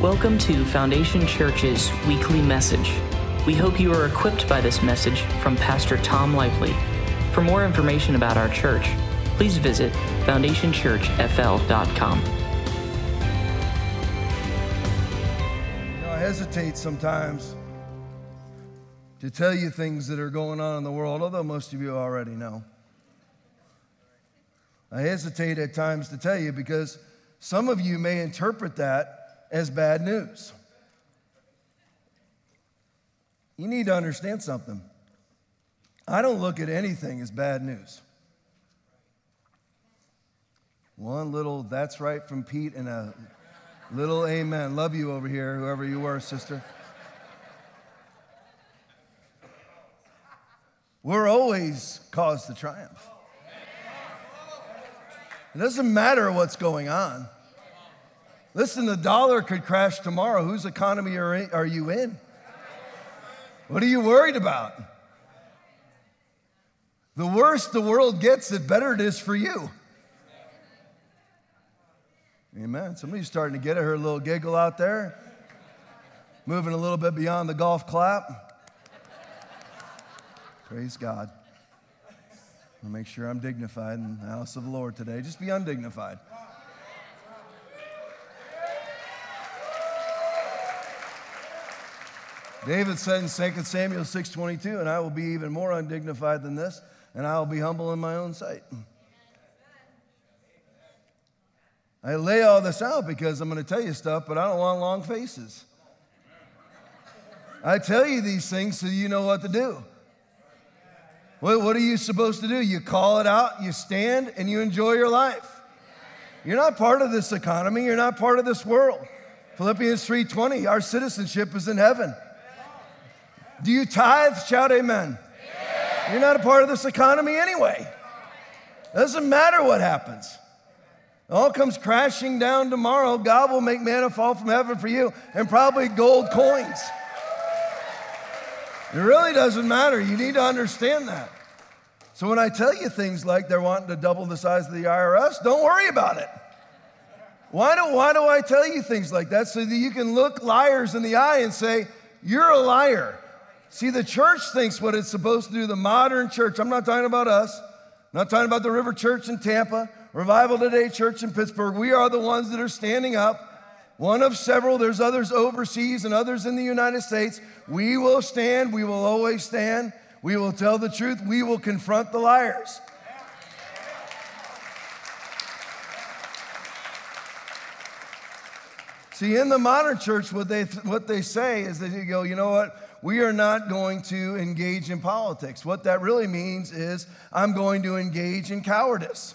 Welcome to Foundation Church's weekly message. We hope you are equipped by this message from Pastor Tom Lively. For more information about our church, please visit foundationchurchfl.com. You know, I hesitate sometimes to tell you things that are going on in the world, although most of you already know. I hesitate at times to tell you because some of you may interpret that as bad news. You need to understand something. I don't look at anything as bad news. One little that's right from Pete and a little amen. Love you over here, whoever you were, sister. We're always cause to triumph. It doesn't matter what's going on. Listen, the dollar could crash tomorrow. Whose economy are, you in? What are you worried about? The worse the world gets, the better it is for you. Amen. Somebody's starting to get her little giggle out there, moving a little bit beyond the golf clap. Praise God. I'll make sure I'm dignified in the house of the Lord today. Just be undignified. David said in 2 Samuel 6:22, and I will be even more undignified than this, and I will be humble in my own sight. I lay all this out because I'm going to tell you stuff, but I don't want long faces. I tell you these things so you know what to do. What, what are you supposed to do? You call it out, you stand, and you enjoy your life. You're not part of this economy, you're not part of this world. Philippians 3:20, our citizenship is in heaven. Do you tithe? Shout amen. Yeah. You're not a part of this economy anyway. Doesn't matter what happens. It all comes crashing down tomorrow. God will make manna fall from heaven for you and probably gold coins. It really doesn't matter. You need to understand that. So when I tell you things like they're wanting to double the size of the IRS, don't worry about it. Why do, why do I tell you things like that? So that you can look liars in the eye and say, You're a liar. See, the church thinks what it's supposed to do, the modern church. I'm not talking about us, I'm not talking about the River Church in Tampa, Revival Today Church in Pittsburgh. We are the ones that are standing up. One of several, there's others overseas and others in the United States. We will stand, we will always stand. We will tell the truth, we will confront the liars. See, in the modern church, what they, what they say is that you go, you know what? We are not going to engage in politics. What that really means is I'm going to engage in cowardice.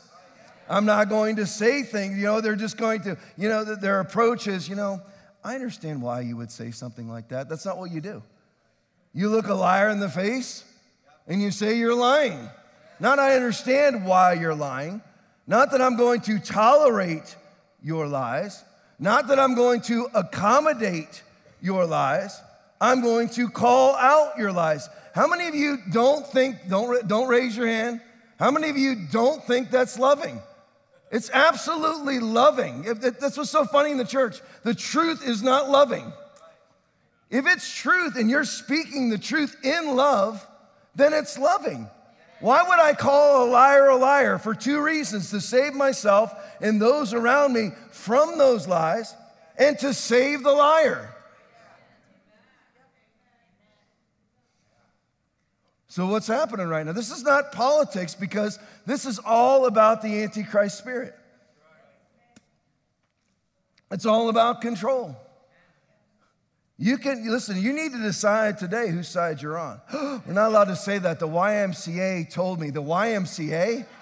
I'm not going to say things, you know, they're just going to, you know, their approach is, you know, I understand why you would say something like that. That's not what you do. You look a liar in the face and you say you're lying. Not I understand why you're lying. Not that I'm going to tolerate your lies. Not that I'm going to accommodate your lies. I'm going to call out your lies. How many of you don't think, don't, don't raise your hand? How many of you don't think that's loving? It's absolutely loving. That's what's so funny in the church. The truth is not loving. If it's truth and you're speaking the truth in love, then it's loving. Why would I call a liar a liar? For two reasons to save myself and those around me from those lies, and to save the liar. So, what's happening right now? This is not politics because this is all about the Antichrist spirit. It's all about control. You can, listen, you need to decide today whose side you're on. We're not allowed to say that. The YMCA told me. The YMCA?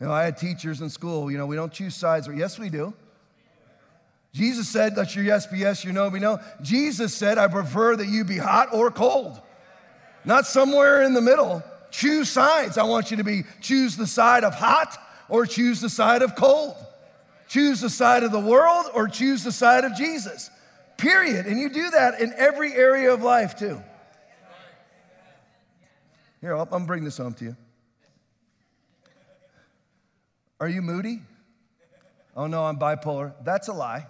You know, I had teachers in school, you know, we don't choose sides. Yes, we do. Jesus said, let your yes be yes, your no be no. Jesus said, I prefer that you be hot or cold, not somewhere in the middle. Choose sides. I want you to be choose the side of hot or choose the side of cold. Choose the side of the world or choose the side of Jesus. Period. And you do that in every area of life too. Here, I'm bringing this home to you. Are you moody? Oh no, I'm bipolar. That's a lie.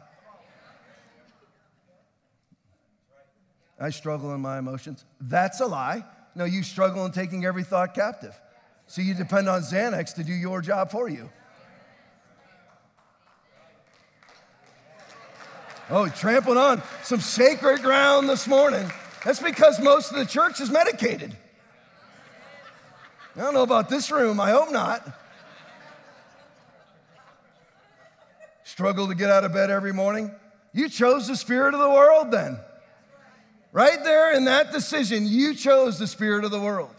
I struggle in my emotions. That's a lie. No, you struggle in taking every thought captive. So you depend on Xanax to do your job for you. Oh, trampling on some sacred ground this morning. That's because most of the church is medicated. I don't know about this room, I hope not. Struggle to get out of bed every morning. You chose the spirit of the world then. Right there in that decision, you chose the spirit of the world.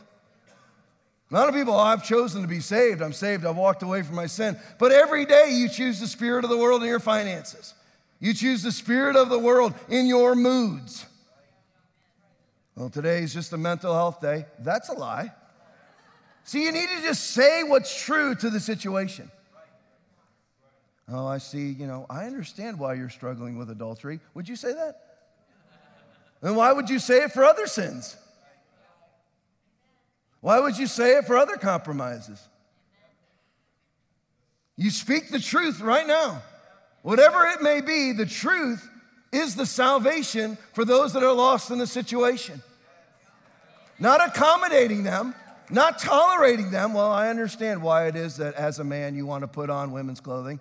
A lot of people, oh, I've chosen to be saved. I'm saved. I've walked away from my sin. But every day you choose the spirit of the world in your finances. You choose the spirit of the world in your moods. Well, today is just a mental health day. That's a lie. See, you need to just say what's true to the situation. Oh, I see, you know, I understand why you're struggling with adultery. Would you say that? Then why would you say it for other sins? Why would you say it for other compromises? You speak the truth right now. Whatever it may be, the truth is the salvation for those that are lost in the situation. Not accommodating them, not tolerating them. Well, I understand why it is that as a man you want to put on women's clothing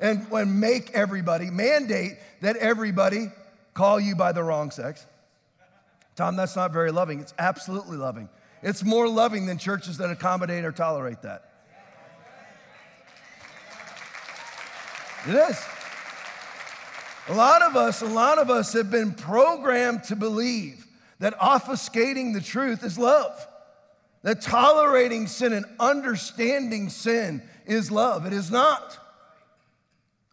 and, and make everybody, mandate that everybody call you by the wrong sex. Tom, that's not very loving. It's absolutely loving. It's more loving than churches that accommodate or tolerate that. It is. A lot of us, a lot of us have been programmed to believe that obfuscating the truth is love. That tolerating sin and understanding sin is love. It is not.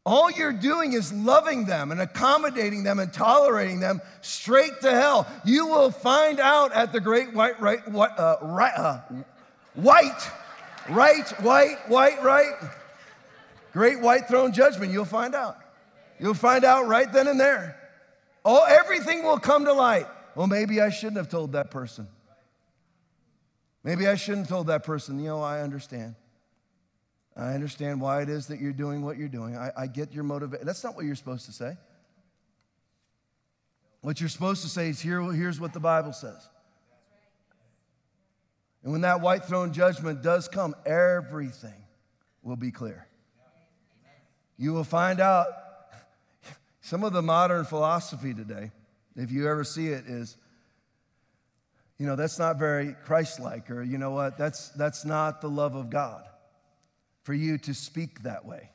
All you're doing is loving them and accommodating them and tolerating them straight to hell. You will find out at the great white, right, white, uh, right, uh, white, right, white, white, right, great white throne judgment. You'll find out. You'll find out right then and there. Oh, everything will come to light. Well, maybe I shouldn't have told that person. Maybe I shouldn't have told that person. You know, I understand. I understand why it is that you're doing what you're doing. I, I get your motivation. That's not what you're supposed to say. What you're supposed to say is Here, here's what the Bible says. And when that white throne judgment does come, everything will be clear. You will find out some of the modern philosophy today, if you ever see it, is you know, that's not very Christ like, or you know what, that's, that's not the love of God for you to speak that way,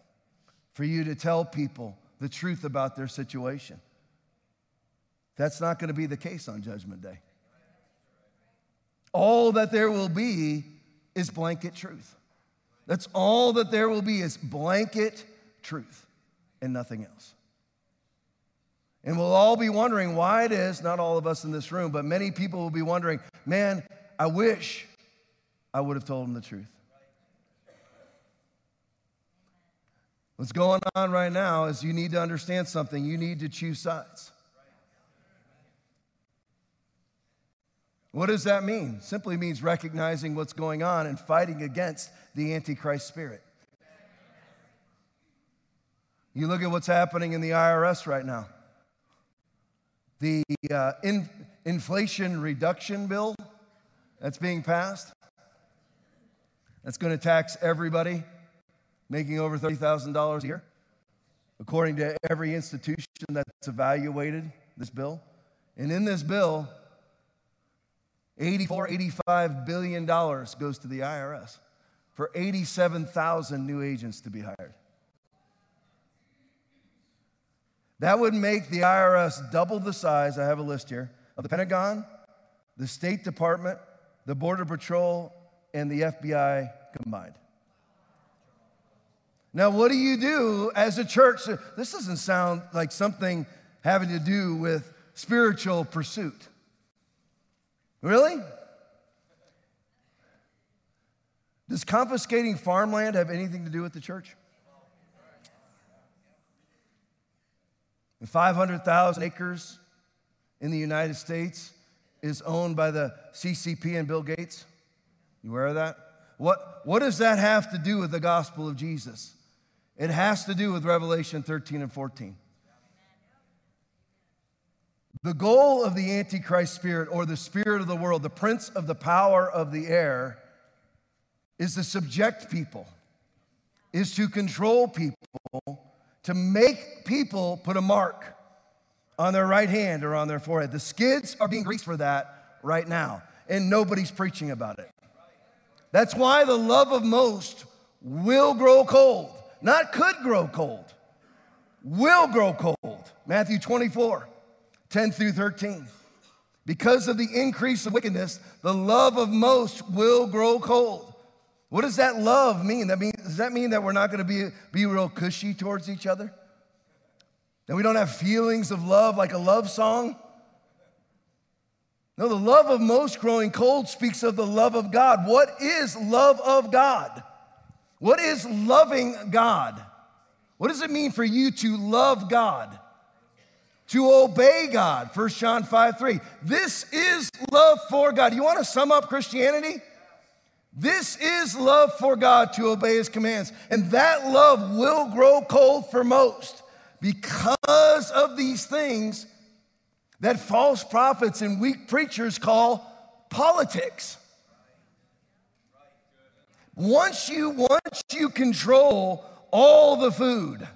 for you to tell people the truth about their situation. That's not going to be the case on Judgment Day. All that there will be is blanket truth. That's all that there will be is blanket truth and nothing else. And we'll all be wondering why it is, not all of us in this room, but many people will be wondering, man, I wish I would have told them the truth. What's going on right now is you need to understand something. You need to choose sides. What does that mean? Simply means recognizing what's going on and fighting against the Antichrist spirit. You look at what's happening in the IRS right now. The uh, in, inflation reduction bill that's being passed, that's going to tax everybody making over $30,000 a year. According to every institution that's evaluated this bill. And in this bill, 84, 85 billion dollars goes to the IRS for 87,000 new agents to be hired. That would make the IRS double the size, I have a list here, of the Pentagon, the State Department, the Border Patrol, and the FBI combined. Now, what do you do as a church? This doesn't sound like something having to do with spiritual pursuit. Really? Does confiscating farmland have anything to do with the church? 500,000 acres in the United States is owned by the CCP and Bill Gates. You aware of that? What, what does that have to do with the gospel of Jesus? It has to do with Revelation 13 and 14. The goal of the Antichrist spirit or the spirit of the world, the prince of the power of the air, is to subject people, is to control people, to make people put a mark on their right hand or on their forehead. The skids are being greased for that right now, and nobody's preaching about it. That's why the love of most will grow cold, not could grow cold, will grow cold. Matthew 24, 10 through 13. Because of the increase of wickedness, the love of most will grow cold. What does that love mean? That mean does that mean that we're not going to be, be real cushy towards each other? That we don't have feelings of love like a love song? No, the love of most growing cold speaks of the love of God. What is love of God? What is loving God? What does it mean for you to love God? To obey God, 1 John 5 3. This is love for God. You want to sum up Christianity? This is love for God to obey his commands. And that love will grow cold for most because of these things that false prophets and weak preachers call politics. Once you, once you control all the food,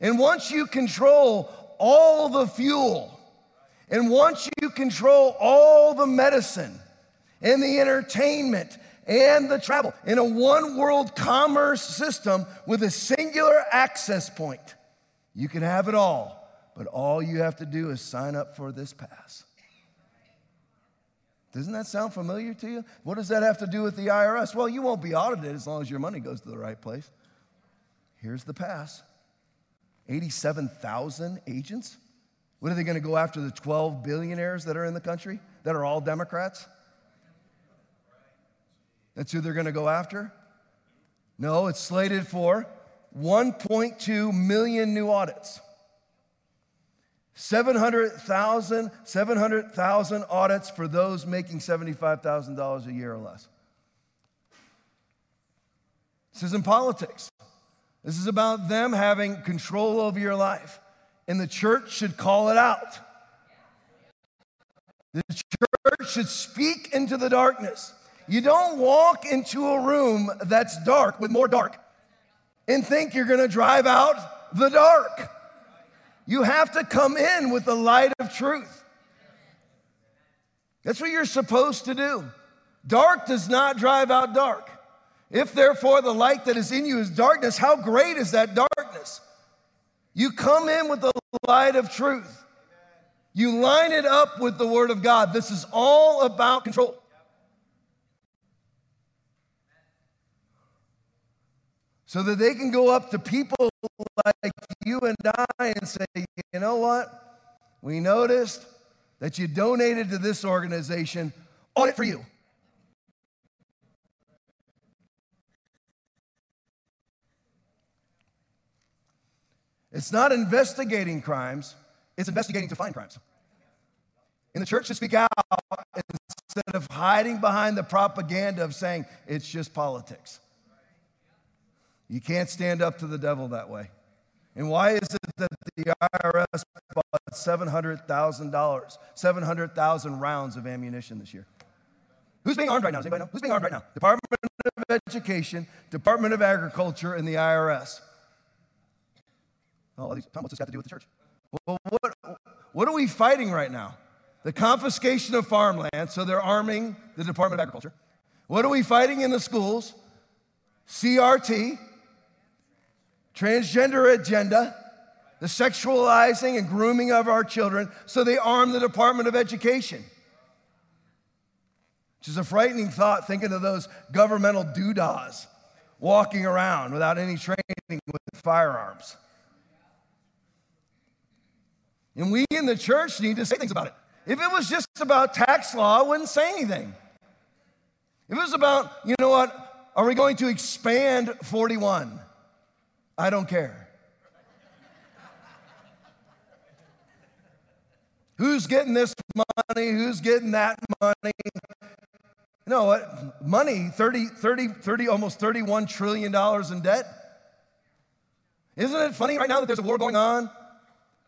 and once you control all the fuel, and once you control all the medicine and the entertainment and the travel in a one world commerce system with a singular access point, you can have it all but all you have to do is sign up for this pass. Doesn't that sound familiar to you? What does that have to do with the IRS? Well, you won't be audited as long as your money goes to the right place. Here's the pass 87,000 agents. What are they going to go after the 12 billionaires that are in the country that are all Democrats? That's who they're going to go after? No, it's slated for 1.2 million new audits. 700,000 700,000 audits for those making $75,000 a year or less. This isn't politics. This is about them having control over your life. And the church should call it out. The church should speak into the darkness. You don't walk into a room that's dark with more dark and think you're going to drive out the dark. You have to come in with the light of truth. That's what you're supposed to do. Dark does not drive out dark. If therefore the light that is in you is darkness, how great is that darkness? You come in with the light of truth. You line it up with the Word of God. This is all about control. So that they can go up to people like you and I and say, you know what? We noticed that you donated to this organization, audit for you. It's not investigating crimes, it's investigating to find crimes. In the church to speak out instead of hiding behind the propaganda of saying it's just politics. You can't stand up to the devil that way. And why is it that the IRS bought $700,000, 700,000 rounds of ammunition this year? Who's being armed right now? Does anybody know? Who's being armed right now? Department of Education, Department of Agriculture, and the IRS. Oh, Tom, what's this got to do with the church? Well, what, what are we fighting right now? The confiscation of farmland, so they're arming the Department of Agriculture. What are we fighting in the schools? CRT, transgender agenda, the sexualizing and grooming of our children, so they arm the Department of Education. Which is a frightening thought, thinking of those governmental doodahs walking around without any training with firearms. And we in the church need to say things about it. If it was just about tax law, I wouldn't say anything. If it was about, you know what, are we going to expand 41? I don't care. Who's getting this money? Who's getting that money? You know what? Money, 30, 30, 30, almost $31 trillion in debt. Isn't it funny right now that there's a war going on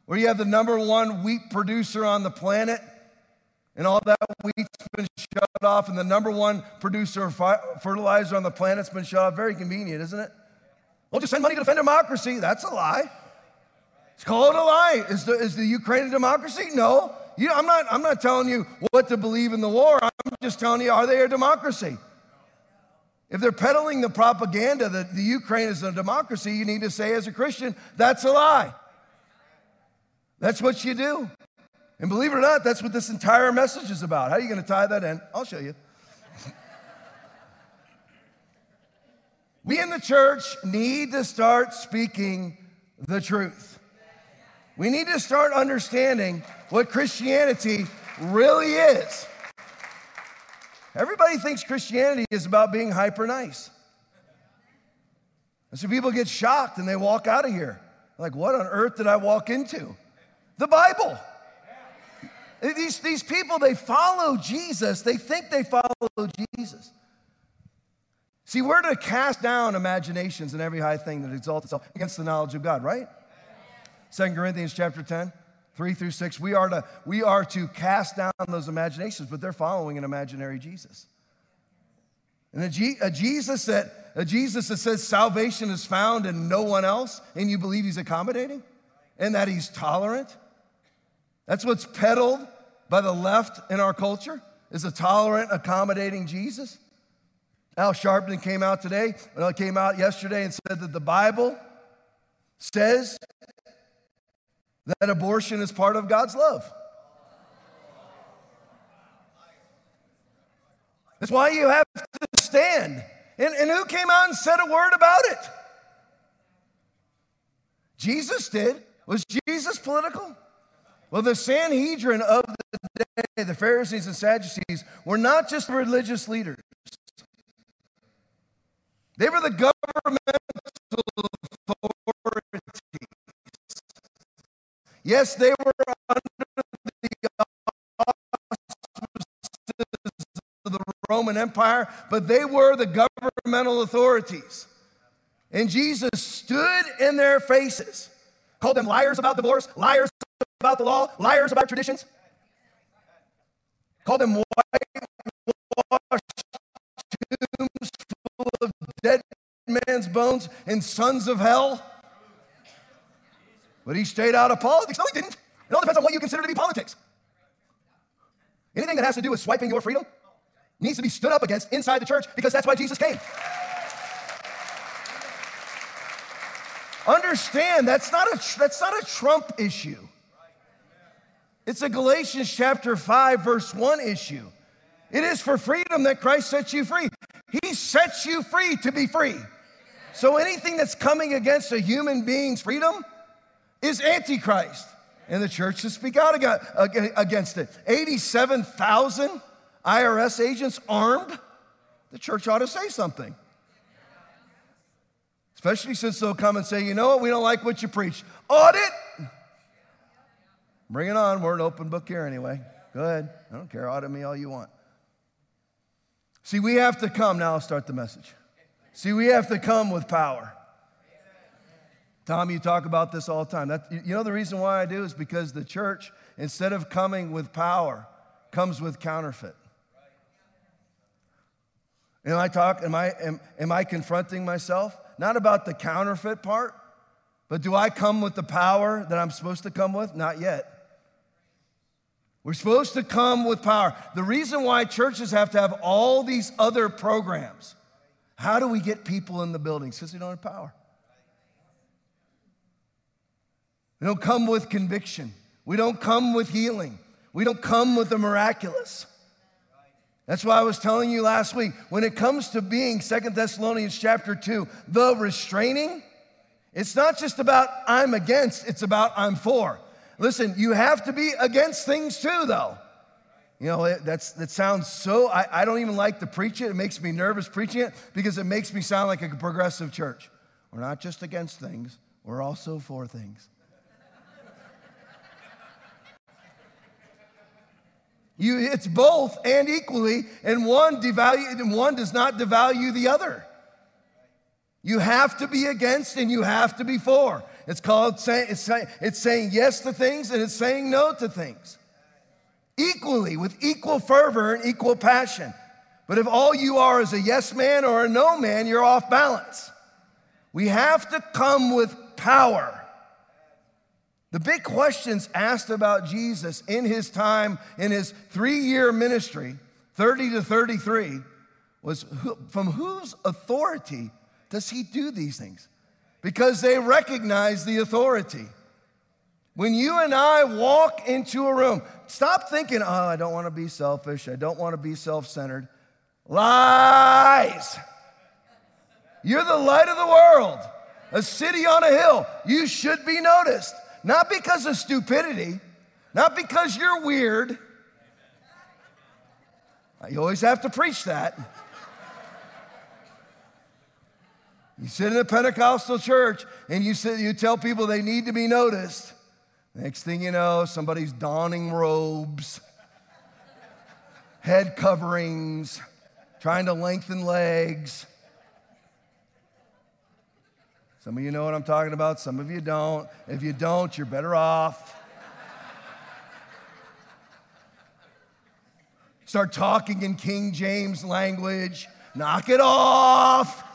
where you have the number one wheat producer on the planet and all that wheat's been shut off, and the number one producer of fertilizer on the planet's been shut off? Very convenient, isn't it? Well, just send money to defend democracy. That's a lie. It's called a lie. Is the, is the Ukraine a democracy? No. You, I'm, not, I'm not telling you what to believe in the war. I'm just telling you, are they a democracy? If they're peddling the propaganda that the Ukraine is a democracy, you need to say as a Christian, that's a lie. That's what you do. And believe it or not, that's what this entire message is about. How are you going to tie that in? I'll show you. We in the church need to start speaking the truth. We need to start understanding what Christianity really is. Everybody thinks Christianity is about being hyper nice. And so people get shocked and they walk out of here. Like, what on earth did I walk into? The Bible. These, these people, they follow Jesus. They think they follow Jesus. See, we're to cast down imaginations and every high thing that exalts itself against the knowledge of God, right? Second Corinthians chapter 10, 3 through 6. We are, to, we are to cast down those imaginations, but they're following an imaginary Jesus. And a, G, a Jesus that a Jesus that says salvation is found in no one else, and you believe he's accommodating and that he's tolerant. That's what's peddled by the left in our culture is a tolerant, accommodating Jesus. Al Sharpton came out today, well, came out yesterday and said that the Bible says that abortion is part of God's love. That's why you have to stand. And, and who came out and said a word about it? Jesus did. Was Jesus political? Well, the Sanhedrin of the day, the Pharisees and Sadducees, were not just religious leaders, they were the governmental authorities. Yes, they were under the of the Roman Empire, but they were the governmental authorities. And Jesus stood in their faces, called them liars about divorce, liars about the law, liars about traditions, called them dead man's bones and sons of hell. But he stayed out of politics. No, he didn't. It all depends on what you consider to be politics. Anything that has to do with swiping your freedom needs to be stood up against inside the church because that's why Jesus came. Understand that's not a that's not a Trump issue. It's a Galatians chapter 5 verse 1 issue. It is for freedom that Christ sets you free. He sets you free to be free. So anything that's coming against a human being's freedom is Antichrist. And the church should speak out against it. 87,000 IRS agents armed. The church ought to say something. Especially since they'll come and say, you know what, we don't like what you preach. Audit! Bring it on. We're an open book here anyway. Go ahead. I don't care. Audit me all you want. See, we have to come. Now I'll start the message. See, we have to come with power. Tom, you talk about this all the time. That, you know the reason why I do is because the church, instead of coming with power, comes with counterfeit. Am I talk? Am I am, am I confronting myself? Not about the counterfeit part, but do I come with the power that I'm supposed to come with? Not yet. We're supposed to come with power. The reason why churches have to have all these other programs, how do we get people in the buildings? Because we don't have power. We don't come with conviction. We don't come with healing. We don't come with the miraculous. That's why I was telling you last week when it comes to being Second Thessalonians chapter 2, the restraining, it's not just about I'm against, it's about I'm for. Listen, you have to be against things too, though. You know, that's, that sounds so, I, I don't even like to preach it. It makes me nervous preaching it because it makes me sound like a progressive church. We're not just against things, we're also for things. You, it's both and equally, and one, devalue, and one does not devalue the other. You have to be against and you have to be for. It's called say, it's, say, it's saying yes to things and it's saying no to things. Equally, with equal fervor and equal passion. But if all you are is a yes man or a no man, you're off balance. We have to come with power. The big questions asked about Jesus in his time, in his three year ministry, 30 to 33, was from whose authority does he do these things? Because they recognize the authority. When you and I walk into a room, stop thinking, oh, I don't want to be selfish, I don't want to be self centered. Lies. You're the light of the world, a city on a hill. You should be noticed, not because of stupidity, not because you're weird. You always have to preach that. You sit in a Pentecostal church and you, sit, you tell people they need to be noticed. Next thing you know, somebody's donning robes, head coverings, trying to lengthen legs. Some of you know what I'm talking about, some of you don't. If you don't, you're better off. Start talking in King James language. Knock it off.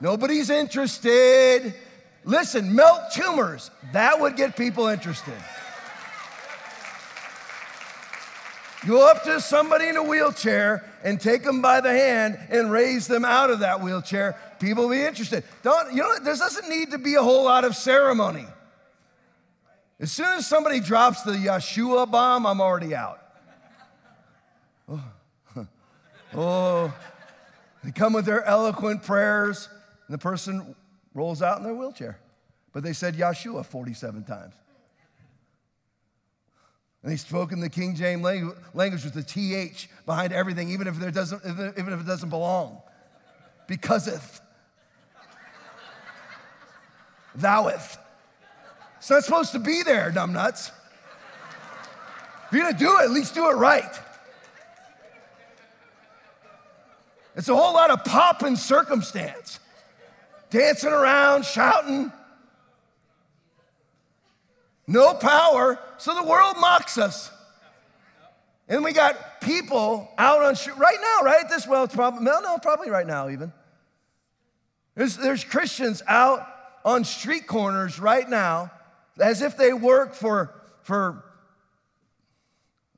Nobody's interested. Listen, melt tumors. That would get people interested. Go up to somebody in a wheelchair and take them by the hand and raise them out of that wheelchair. People will be interested. Don't, you know, there doesn't need to be a whole lot of ceremony. As soon as somebody drops the Yeshua bomb, I'm already out. Oh, oh. they come with their eloquent prayers. And the person rolls out in their wheelchair. But they said Yeshua 47 times. And they spoke in the King James language with the TH behind everything, even if, there doesn't, even if it doesn't belong. Becauseth. Thoueth. It's not supposed to be there, numbnuts. If you're gonna do it, at least do it right. It's a whole lot of pop and circumstance dancing around, shouting. No power, so the world mocks us. And we got people out on street right now, right? This well, it's probably no, no, probably right now even. There's, there's Christians out on street corners right now, as if they work for for.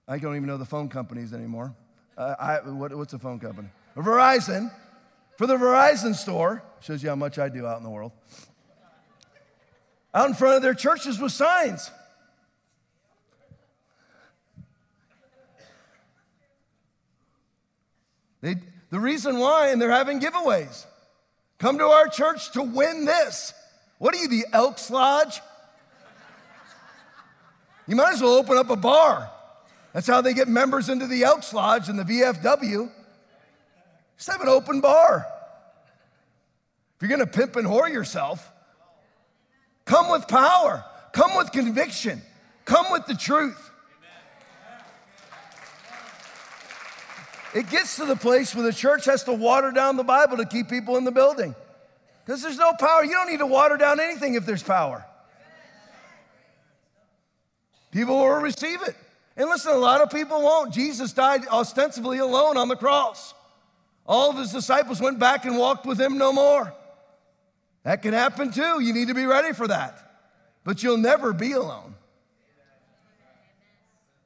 I don't even know the phone companies anymore. Uh, I, what, what's a phone company? Verizon for the Verizon store. Shows you how much I do out in the world. Out in front of their churches with signs. They, the reason why, and they're having giveaways. Come to our church to win this. What are you, the Elks Lodge? You might as well open up a bar. That's how they get members into the Elks Lodge and the VFW. Just have an open bar. If you're gonna pimp and whore yourself, come with power, come with conviction, come with the truth. It gets to the place where the church has to water down the Bible to keep people in the building. Because there's no power. You don't need to water down anything if there's power. People will receive it. And listen, a lot of people won't. Jesus died ostensibly alone on the cross. All of his disciples went back and walked with him no more. That can happen too. You need to be ready for that. But you'll never be alone.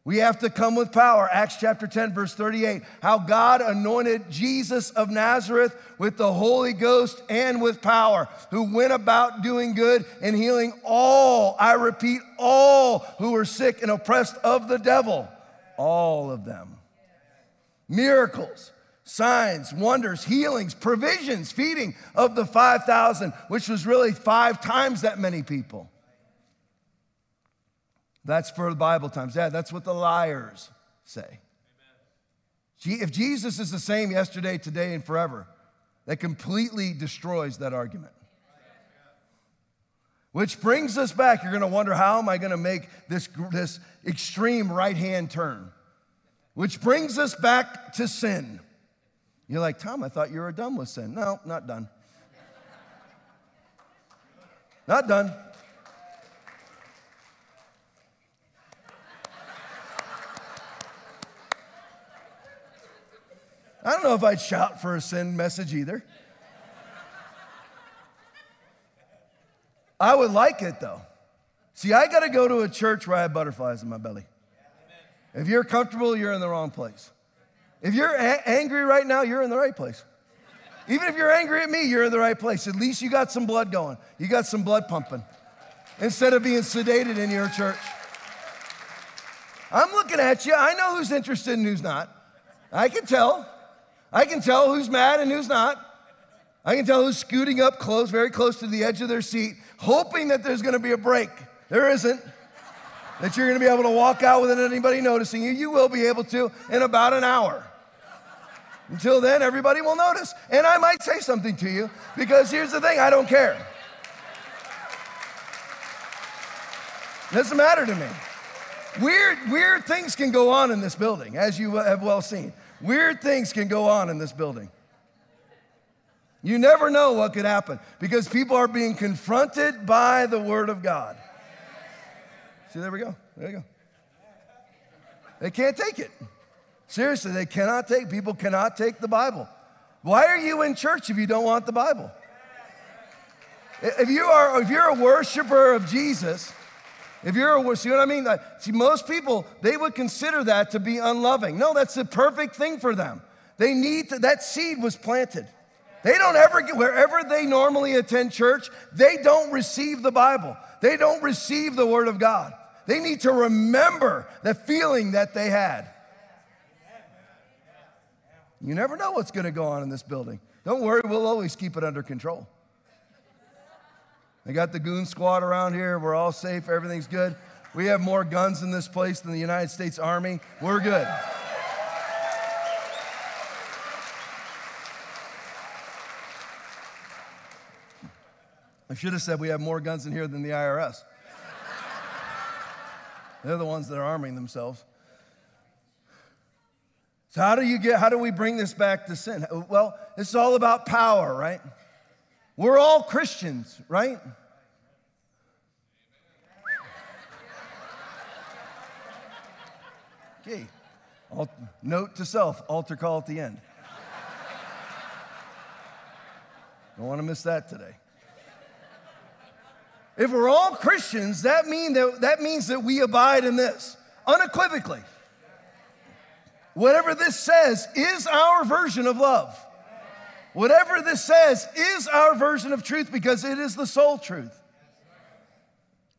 We have to come with power. Acts chapter 10, verse 38. How God anointed Jesus of Nazareth with the Holy Ghost and with power, who went about doing good and healing all, I repeat, all who were sick and oppressed of the devil. All of them. Miracles, signs, wonders, healings, provisions, feeding of the 5,000, which was really five times that many people. That's for the Bible times. Yeah, that's what the liars say. Amen. If Jesus is the same yesterday, today, and forever, that completely destroys that argument. Which brings us back. You're going to wonder how am I going to make this, this extreme right hand turn? Which brings us back to sin. You're like, Tom, I thought you were done with sin. No, not done. Not done. I don't know if I'd shout for a sin message either. I would like it though. See, I got to go to a church where I have butterflies in my belly. If you're comfortable, you're in the wrong place. If you're a- angry right now, you're in the right place. Even if you're angry at me, you're in the right place. At least you got some blood going, you got some blood pumping instead of being sedated in your church. I'm looking at you. I know who's interested and who's not. I can tell. I can tell who's mad and who's not. I can tell who's scooting up close, very close to the edge of their seat, hoping that there's going to be a break. There isn't. That you're going to be able to walk out without anybody noticing you. You will be able to in about an hour. Until then, everybody will notice. And I might say something to you because here's the thing I don't care. It doesn't matter to me. Weird, weird things can go on in this building, as you have well seen. Weird things can go on in this building. You never know what could happen because people are being confronted by the Word of God. See, there we go. There you go. They can't take it. Seriously, they cannot take, people cannot take the Bible. Why are you in church if you don't want the Bible? If you are, if you're a worshiper of Jesus, if you're a, worshiper, see what I mean? See, most people, they would consider that to be unloving. No, that's the perfect thing for them. They need to, that seed was planted. They don't ever get, wherever they normally attend church, they don't receive the Bible. They don't receive the Word of God. They need to remember the feeling that they had. You never know what's going to go on in this building. Don't worry, we'll always keep it under control. They got the goon squad around here. We're all safe. Everything's good. We have more guns in this place than the United States Army. We're good. I should have said we have more guns in here than the IRS. They're the ones that are arming themselves. So how do you get how do we bring this back to sin? Well, it's all about power, right? We're all Christians, right? Okay. note to self, altar call at the end. Don't want to miss that today. If we're all Christians, that, mean that, that means that we abide in this unequivocally. Whatever this says is our version of love. Whatever this says is our version of truth because it is the sole truth.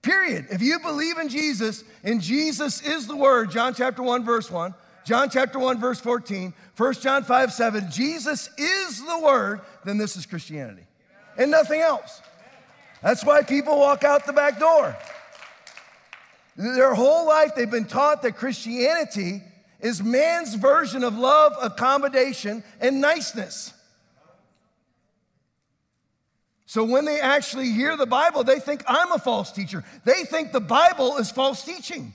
Period. If you believe in Jesus and Jesus is the Word, John chapter 1, verse 1, John chapter 1, verse 14, 1 John 5, 7, Jesus is the Word, then this is Christianity and nothing else. That's why people walk out the back door. Their whole life they've been taught that Christianity is man's version of love, accommodation, and niceness. So when they actually hear the Bible, they think I'm a false teacher. They think the Bible is false teaching.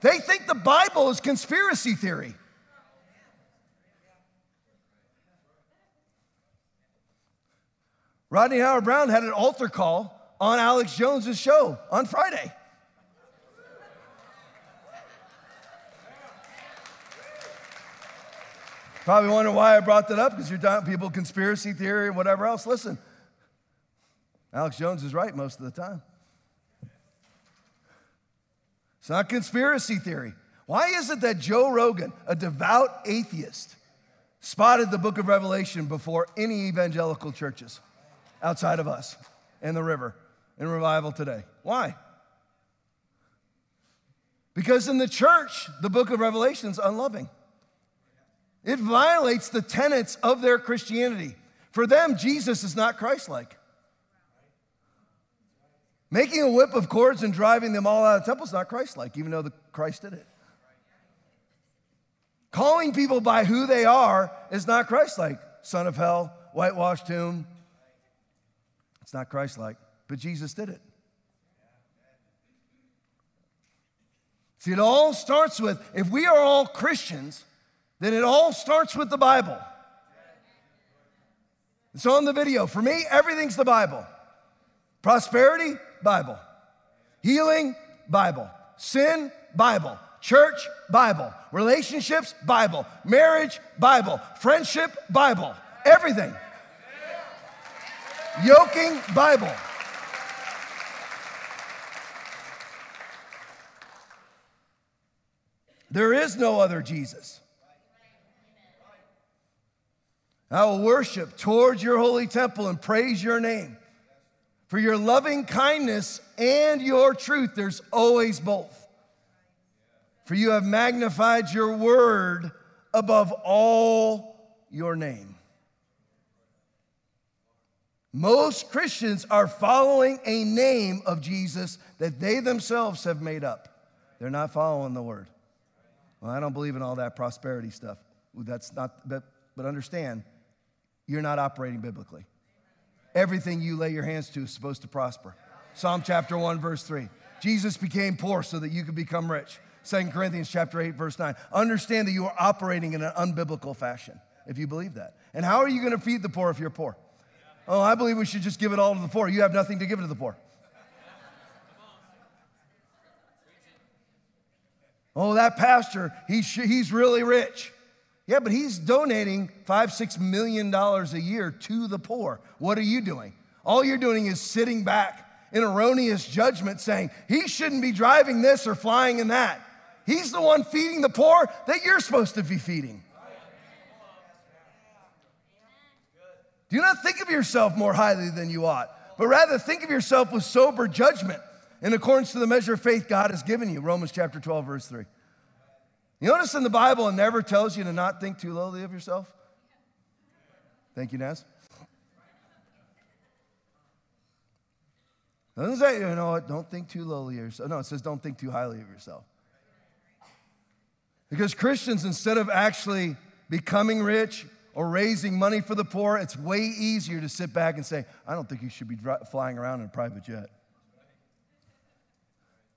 They think the Bible is conspiracy theory. Rodney Howard-Browne had an altar call on Alex Jones's show on Friday. Probably wonder why I brought that up because you're talking people conspiracy theory and whatever else. Listen, Alex Jones is right most of the time. It's not conspiracy theory. Why is it that Joe Rogan, a devout atheist, spotted the book of Revelation before any evangelical churches outside of us and the river in revival today? Why? Because in the church, the book of Revelation is unloving. It violates the tenets of their Christianity. For them, Jesus is not Christ like. Making a whip of cords and driving them all out of the temple is not Christ like, even though the Christ did it. Calling people by who they are is not Christ like. Son of hell, whitewashed tomb. It's not Christ like, but Jesus did it. See, it all starts with if we are all Christians, then it all starts with the Bible. It's on the video. For me, everything's the Bible. Prosperity, Bible. Healing, Bible. Sin, Bible. Church, Bible. Relationships, Bible. Marriage, Bible. Friendship, Bible. Everything. Yoking, Bible. There is no other Jesus. I will worship towards your holy temple and praise your name. For your loving kindness and your truth, there's always both. For you have magnified your word above all your name. Most Christians are following a name of Jesus that they themselves have made up. They're not following the word. Well, I don't believe in all that prosperity stuff. That's not, but, but understand, you're not operating biblically. Everything you lay your hands to is supposed to prosper. Psalm chapter 1, verse 3. Jesus became poor so that you could become rich. 2 Corinthians chapter 8, verse 9. Understand that you are operating in an unbiblical fashion if you believe that. And how are you going to feed the poor if you're poor? Oh, I believe we should just give it all to the poor. You have nothing to give to the poor. Oh, that pastor, he's, he's really rich. Yeah, but he's donating five, six million dollars a year to the poor. What are you doing? All you're doing is sitting back in erroneous judgment saying, he shouldn't be driving this or flying in that. He's the one feeding the poor that you're supposed to be feeding. Do not think of yourself more highly than you ought, but rather think of yourself with sober judgment in accordance to the measure of faith God has given you. Romans chapter 12, verse 3. You notice in the Bible, it never tells you to not think too lowly of yourself. Thank you, Naz. It doesn't say, you know what, don't think too lowly of yourself. No, it says don't think too highly of yourself. Because Christians, instead of actually becoming rich or raising money for the poor, it's way easier to sit back and say, I don't think you should be flying around in a private jet.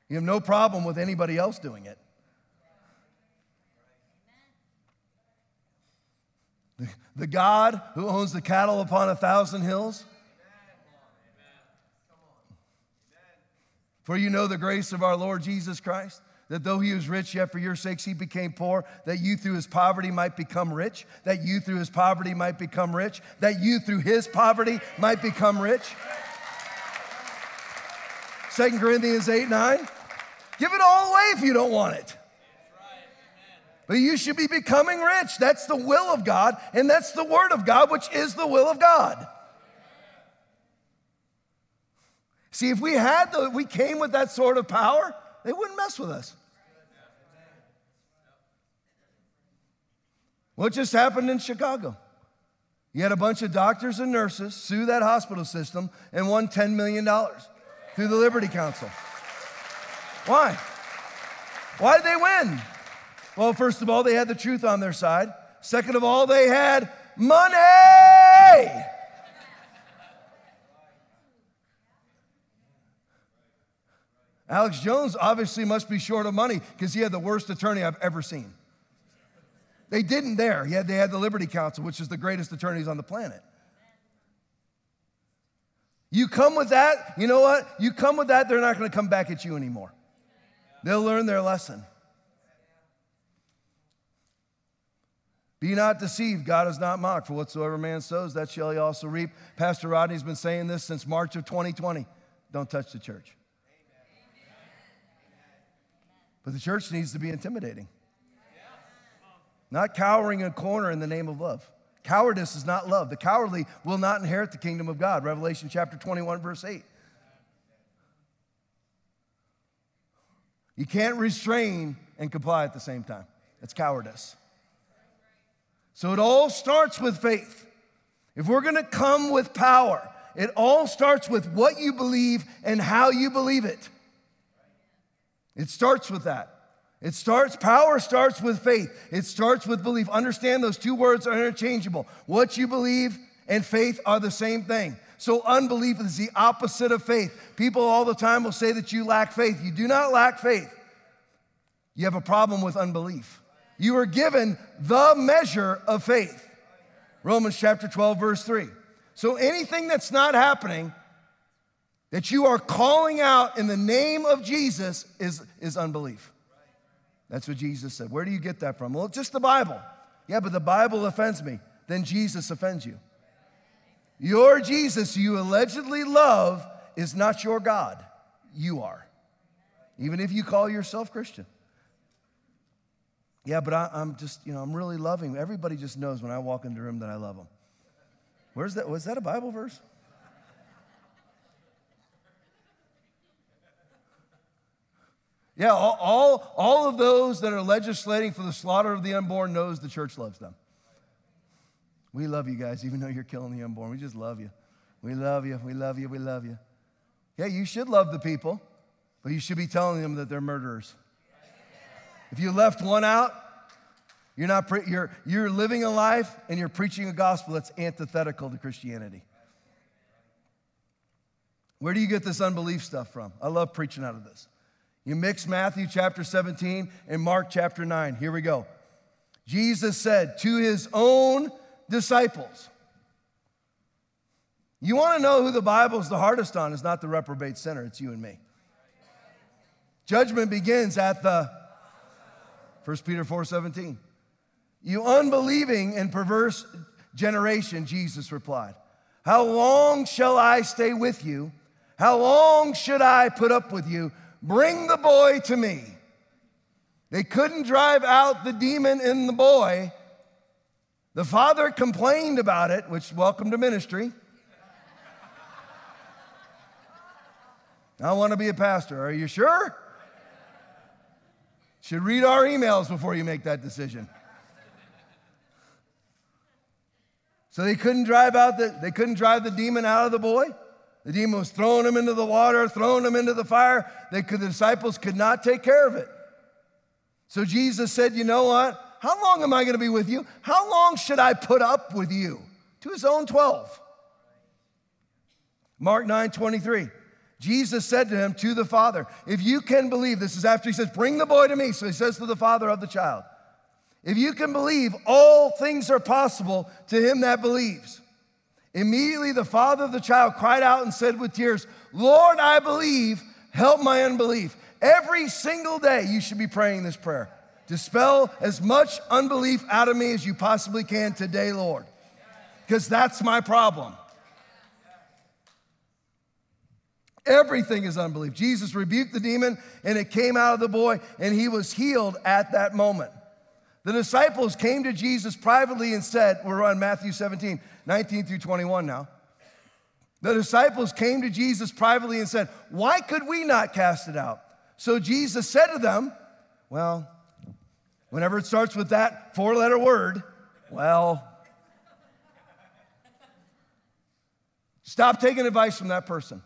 You have no problem with anybody else doing it. The, God who owns the cattle upon a thousand hills. For you know the grace of our Lord Jesus Christ, that though he was rich, yet for your sakes he became poor, that you through his poverty might become rich, that you through his poverty might become rich, that you through his poverty might become rich. 2 Corinthians 8 9. Give it all away if you don't want it. But you should be becoming rich. That's the will of God, and that's the word of God, which is the will of God. See, if we had the, we came with that sort of power, they wouldn't mess with us. What just happened in Chicago? You had a bunch of doctors and nurses sue that hospital system and won $10 million through the Liberty Counsel. Why? Why did they win? Well, first of all, they had the truth on their side. Second of all, they had money. Alex Jones obviously must be short of money because he had the worst attorney I've ever seen. They didn't there. He had, they had the Liberty Counsel, which is the greatest attorneys on the planet. You come with that, you know what? You come with that, they're not going to come back at you anymore. They'll learn their lesson. Be not deceived, God is not mocked. For whatsoever man sows, that shall he also reap. Pastor Rodney's been saying this since March of 2020. Don't touch the church. But the church needs to be intimidating, not cowering in a corner in the name of love. Cowardice is not love. The cowardly will not inherit the kingdom of God. Revelation chapter 21, verse 8. You can't restrain and comply at the same time. It's cowardice. So it all starts with faith. If we're gonna come with power, it all starts with what you believe and how you believe it. It starts with that. It starts, power starts with faith. It starts with belief. Understand those two words are interchangeable. What you believe and faith are the same thing. So, unbelief is the opposite of faith. People all the time will say that you lack faith. You do not lack faith, you have a problem with unbelief. You were given the measure of faith. Romans chapter 12, verse 3. So anything that's not happening, that you are calling out in the name of Jesus, is, is unbelief. That's what Jesus said. Where do you get that from? Well, just the Bible. Yeah, but the Bible offends me. Then Jesus offends you. Your Jesus you allegedly love is not your God. You are. Even if you call yourself Christian. Yeah, but I, am just, you know, I'm really loving. Everybody just knows when I walk into the room that I love them. Where's that? Was that a Bible verse? Yeah, all, all, all of those that are legislating for the slaughter of the unborn knows the church loves them. We love you guys, even though you're killing the unborn. We just love you. We love you. We love you. We love you. Yeah, you should love the people, but you should be telling them that they're murderers. If you left one out, you're, not pre- you're, you're living a life and you're preaching a gospel that's antithetical to Christianity. Where do you get this unbelief stuff from? I love preaching out of this. You mix Matthew chapter 17 and Mark chapter 9. Here we go. Jesus said to his own disciples, You want to know who the Bible's the hardest on? It's not the reprobate sinner, it's you and me. Judgment begins at the 1 Peter 4 17. You unbelieving and perverse generation, Jesus replied, How long shall I stay with you? How long should I put up with you? Bring the boy to me. They couldn't drive out the demon in the boy. The father complained about it, which, welcome to ministry. I want to be a pastor. Are you sure? Should read our emails before you make that decision. So they couldn't drive out the, they couldn't drive the demon out of the boy. The demon was throwing him into the water, throwing him into the fire. They could, the disciples could not take care of it. So Jesus said, You know what? How long am I going to be with you? How long should I put up with you? To his own 12. Mark 9 23. Jesus said to him, to the father, If you can believe, this is after he says, Bring the boy to me. So he says to the father of the child, If you can believe, all things are possible to him that believes. Immediately the father of the child cried out and said with tears, Lord, I believe, help my unbelief. Every single day you should be praying this prayer. Dispel as much unbelief out of me as you possibly can today, Lord, because that's my problem. Everything is unbelief. Jesus rebuked the demon and it came out of the boy and he was healed at that moment. The disciples came to Jesus privately and said, We're on Matthew 17, 19 through 21 now. The disciples came to Jesus privately and said, Why could we not cast it out? So Jesus said to them, Well, whenever it starts with that four letter word, well, stop taking advice from that person.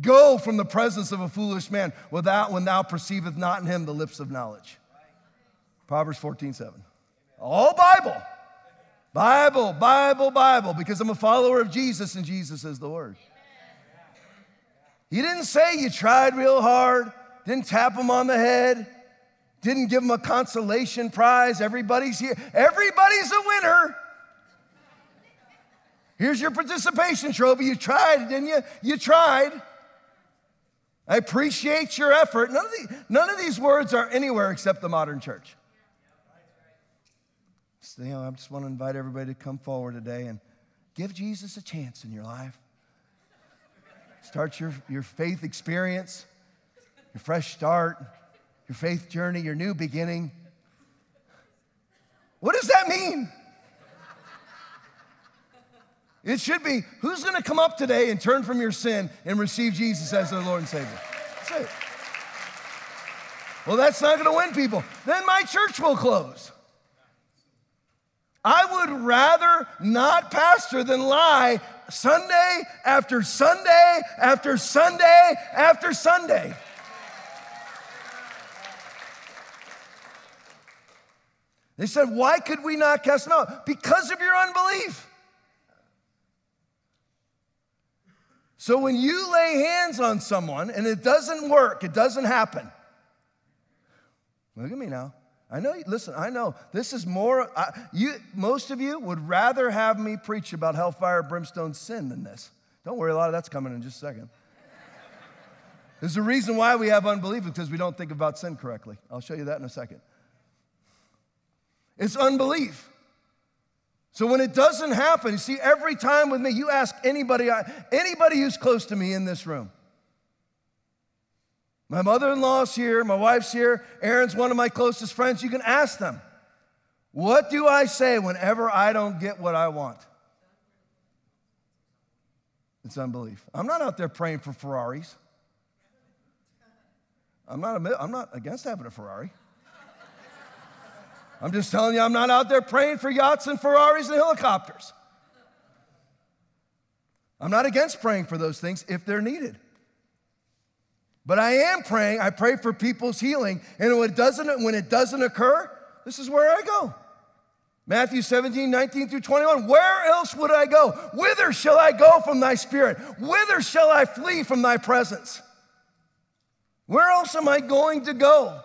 Go from the presence of a foolish man without when thou perceiveth not in him the lips of knowledge. Proverbs 14, 7. All Bible. Bible, Bible, Bible, because I'm a follower of Jesus and Jesus is the Word. He didn't say you tried real hard, didn't tap him on the head, didn't give him a consolation prize. Everybody's here. Everybody's a winner. Here's your participation trophy. You tried, didn't you? You tried. I appreciate your effort. None of, the, none of these words are anywhere except the modern church. So, you know, I just want to invite everybody to come forward today and give Jesus a chance in your life. Start your, your faith experience, your fresh start, your faith journey, your new beginning. What does that mean? It should be who's going to come up today and turn from your sin and receive Jesus as their Lord and Savior? That's it. Well, that's not going to win people. Then my church will close. I would rather not pastor than lie Sunday after Sunday after Sunday after Sunday. They said, Why could we not cast them out? Because of your unbelief. So when you lay hands on someone and it doesn't work, it doesn't happen. Look at me now. I know, listen, I know this is more, I, you, most of you would rather have me preach about hellfire, brimstone, sin than this. Don't worry, a lot of that's coming in just a second. There's a reason why we have unbelief because we don't think about sin correctly. I'll show you that in a second. It's unbelief. So when it doesn't happen, you see, every time with me, you ask anybody, anybody who's close to me in this room. My mother in law's here, my wife's here, Aaron's one of my closest friends. You can ask them, What do I say whenever I don't get what I want? It's unbelief. I'm not out there praying for Ferraris. I'm not, I'm not against having a Ferrari. I'm just telling you, I'm not out there praying for yachts and Ferraris and helicopters. I'm not against praying for those things if they're needed. But I am praying, I pray for people's healing, and when it doesn't, when it doesn't occur, this is where I go. Matthew 17, 19 through 21. Where else would I go? Whither shall I go from thy spirit? Whither shall I flee from thy presence? Where else am I going to go?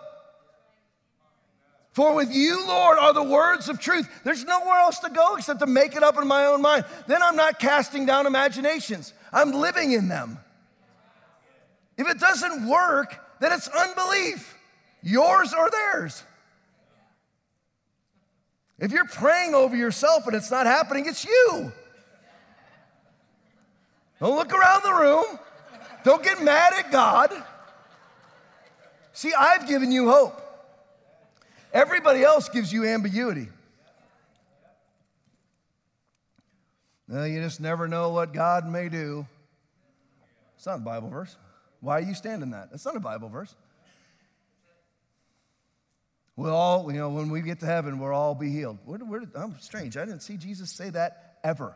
For with you, Lord, are the words of truth. There's nowhere else to go except to make it up in my own mind. Then I'm not casting down imaginations, I'm living in them. If it doesn't work, then it's unbelief, yours or theirs. If you're praying over yourself and it's not happening, it's you. Don't look around the room. Don't get mad at God. See, I've given you hope. Everybody else gives you ambiguity. Well, you just never know what God may do. It's not a Bible verse. Why are you standing that? It's not a Bible verse. We'll all, you know, when we get to heaven, we'll all be healed. I'm strange. I didn't see Jesus say that ever.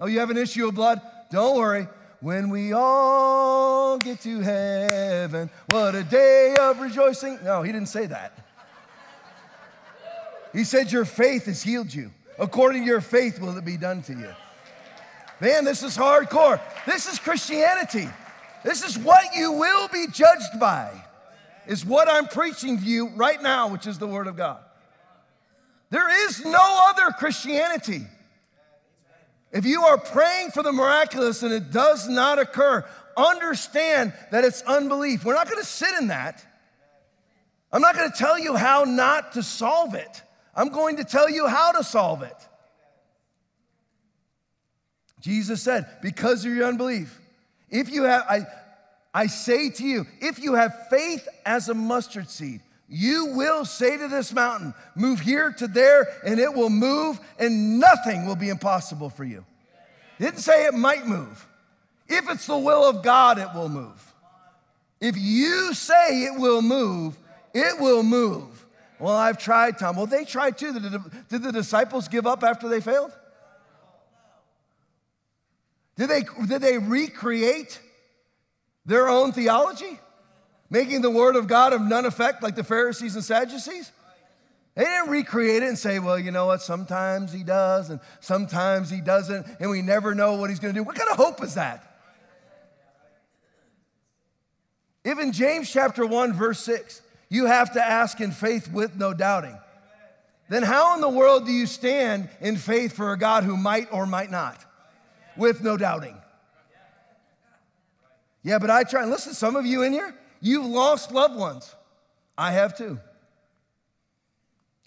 Oh, you have an issue of blood? Don't worry. When we all get to heaven, what a day of rejoicing. No, he didn't say that. He said, Your faith has healed you. According to your faith, will it be done to you. Man, this is hardcore. This is Christianity. This is what you will be judged by, is what I'm preaching to you right now, which is the Word of God. There is no other Christianity. If you are praying for the miraculous and it does not occur, understand that it's unbelief. We're not going to sit in that. I'm not going to tell you how not to solve it. I'm going to tell you how to solve it. Jesus said, because of your unbelief, if you have, I, I say to you, if you have faith as a mustard seed, you will say to this mountain, Move here to there, and it will move, and nothing will be impossible for you. Didn't say it might move. If it's the will of God, it will move. If you say it will move, it will move. Well, I've tried, Tom. Well, they tried too. Did the, did the disciples give up after they failed? Did they, did they recreate their own theology? Making the word of God of none effect like the Pharisees and Sadducees? They didn't recreate it and say, well, you know what, sometimes he does and sometimes he doesn't, and we never know what he's going to do. What kind of hope is that? In James chapter 1, verse 6, you have to ask in faith with no doubting, then how in the world do you stand in faith for a God who might or might not? With no doubting. Yeah, but I try, and listen, some of you in here, You've lost loved ones. I have too.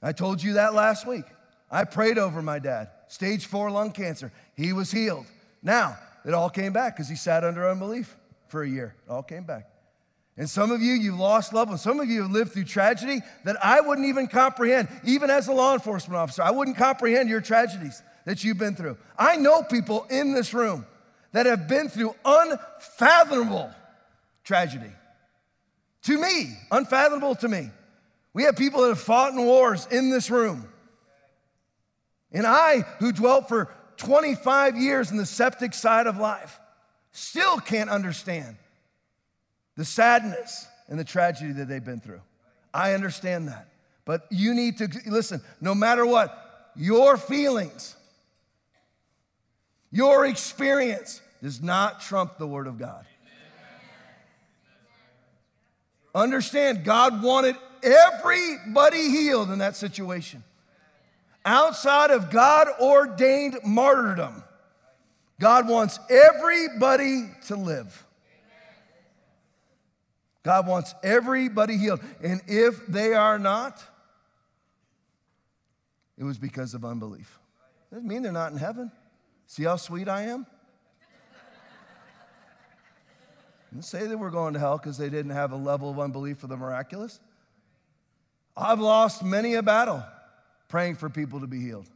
I told you that last week. I prayed over my dad, stage four lung cancer. He was healed. Now, it all came back because he sat under unbelief for a year. It all came back. And some of you, you've lost loved ones. Some of you have lived through tragedy that I wouldn't even comprehend, even as a law enforcement officer. I wouldn't comprehend your tragedies that you've been through. I know people in this room that have been through unfathomable tragedy. To me, unfathomable to me. We have people that have fought in wars in this room. And I, who dwelt for 25 years in the septic side of life, still can't understand the sadness and the tragedy that they've been through. I understand that. But you need to listen, no matter what, your feelings, your experience does not trump the Word of God. Understand, God wanted everybody healed in that situation. Outside of God ordained martyrdom, God wants everybody to live. God wants everybody healed. And if they are not, it was because of unbelief. Doesn't mean they're not in heaven. See how sweet I am? And say they were going to hell because they didn't have a level of unbelief for the miraculous. I've lost many a battle praying for people to be healed.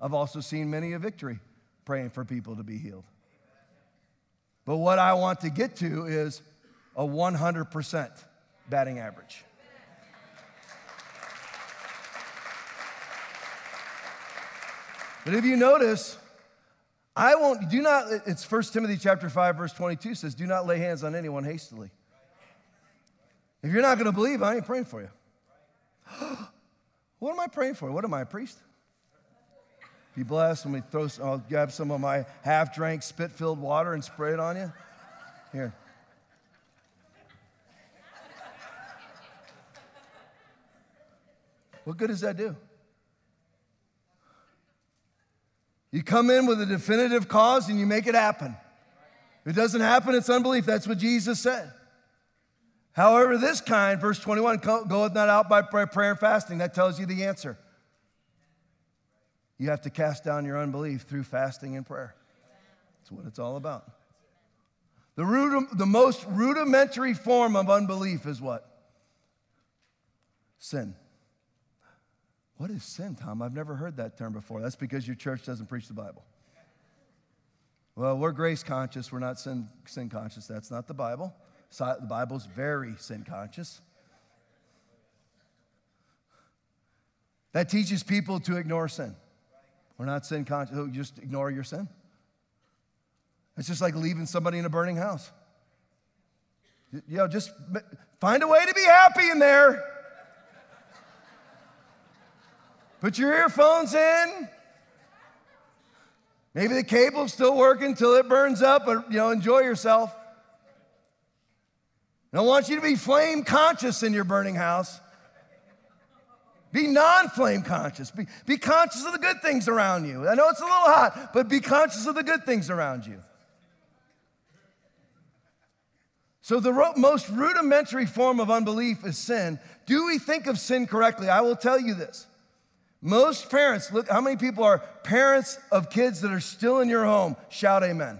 I've also seen many a victory praying for people to be healed. But what I want to get to is a 100% batting average. But if you notice, I won't, do not, it's 1 Timothy chapter 5, verse 22 says, do not lay hands on anyone hastily. If you're not going to believe, I ain't praying for you. what am I praying for? What am I, a priest? Be blessed. Let me throw, some, I'll grab some of my half drank, spit filled water and spray it on you. Here. What good does that do? You come in with a definitive cause and you make it happen. If it doesn't happen, it's unbelief. That's what Jesus said. However, this kind, verse 21, goeth not out by prayer and fasting. That tells you the answer. You have to cast down your unbelief through fasting and prayer. That's what it's all about. The, the most rudimentary form of unbelief is what? Sin. What is sin, Tom? I've never heard that term before. That's because your church doesn't preach the Bible. Well, we're grace conscious, we're not sin, sin conscious. That's not the Bible. So, the Bible's very sin conscious. That teaches people to ignore sin. We're not sin conscious. Oh, just ignore your sin. It's just like leaving somebody in a burning house. You know, just find a way to be happy in there. Put your earphones in. Maybe the cable's still working till it burns up, but you know, enjoy yourself. I don't want you to be flame conscious in your burning house. Be non flame conscious. Be, be conscious of the good things around you. I know it's a little hot, but be conscious of the good things around you. So, the ro- most rudimentary form of unbelief is sin. Do we think of sin correctly? I will tell you this most parents, look, how many people are parents of kids that are still in your home? Shout amen.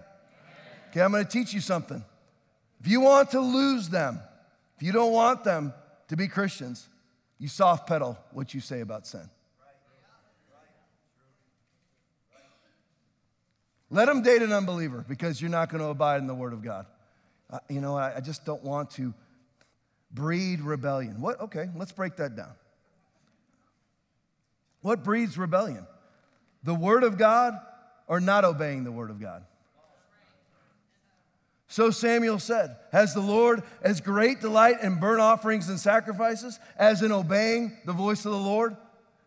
Okay, I'm gonna teach you something. If you want to lose them, if you don't want them to be Christians, you soft pedal what you say about sin. Let them date an unbeliever because you're not going to abide in the Word of God. Uh, you know, I, I just don't want to breed rebellion. What? Okay, let's break that down. What breeds rebellion? The Word of God or not obeying the Word of God? So Samuel said, Has the Lord as great delight in burnt offerings and sacrifices as in obeying the voice of the Lord?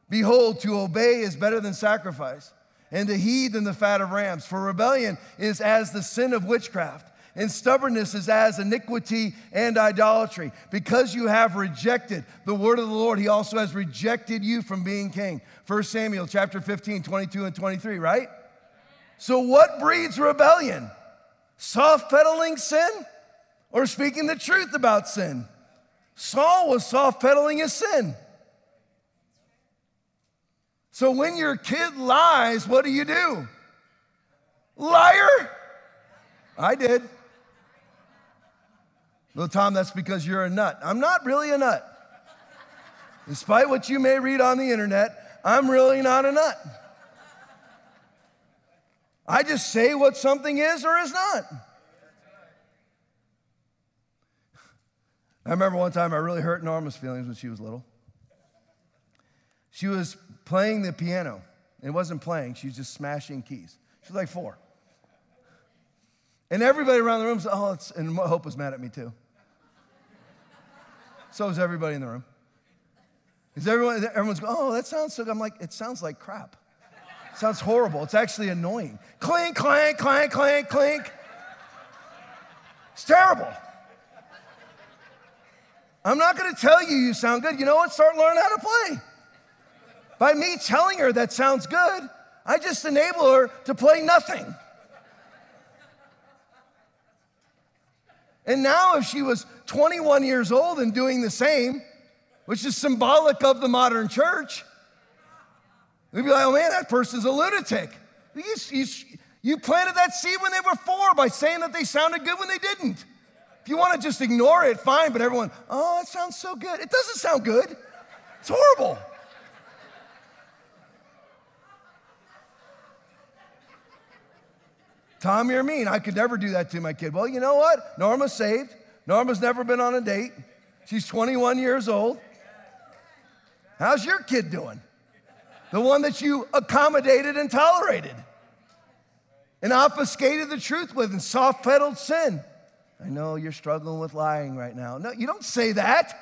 Behold, to obey is better than sacrifice, and to heed than the fat of rams. For rebellion is as the sin of witchcraft and stubbornness is as iniquity and idolatry. Because you have rejected the word of the Lord, he also has rejected you from being king. 1 Samuel chapter 15, 22 and 23, right? So what breeds rebellion? Soft pedaling sin or speaking the truth about sin? Saul was soft pedaling his sin. So when your kid lies, what do you do? Liar? I did. Well, Tom, that's because you're a nut. I'm not really a nut. Despite what you may read on the internet, I'm really not a nut. I just say what something is or is not. I remember one time I really hurt Norma's feelings when she was little. She was playing the piano. It wasn't playing, she was just smashing keys. She was like four. And everybody around the room said, Oh, and Hope was mad at me too. So is everybody in the room. Is everyone, everyone's going, oh, that sounds so good. I'm like, it sounds like crap. It sounds horrible. It's actually annoying. Clink, clank, clank, clank, clink. It's terrible. I'm not going to tell you you sound good. You know what? Start learning how to play. By me telling her that sounds good, I just enable her to play nothing. And now, if she was 21 years old and doing the same, which is symbolic of the modern church, we'd be like, oh man, that person's a lunatic. You, you, you planted that seed when they were four by saying that they sounded good when they didn't. If you want to just ignore it, fine, but everyone, oh, it sounds so good. It doesn't sound good, it's horrible. Tom, you're mean. I could never do that to my kid. Well, you know what? Norma's saved. Norma's never been on a date. She's 21 years old. How's your kid doing? The one that you accommodated and tolerated and obfuscated the truth with and soft pedaled sin. I know you're struggling with lying right now. No, you don't say that.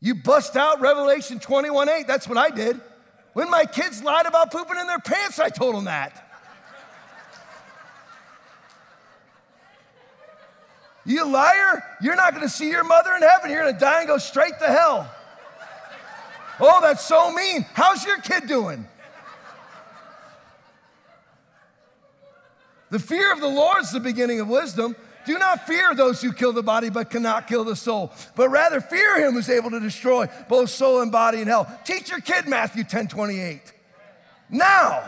You bust out Revelation 21 8. That's what I did. When my kids lied about pooping in their pants, I told them that. You liar, you're not gonna see your mother in heaven. You're gonna die and go straight to hell. Oh, that's so mean. How's your kid doing? The fear of the Lord is the beginning of wisdom. Do not fear those who kill the body but cannot kill the soul, but rather fear him who's able to destroy both soul and body in hell. Teach your kid Matthew 10 28. Now,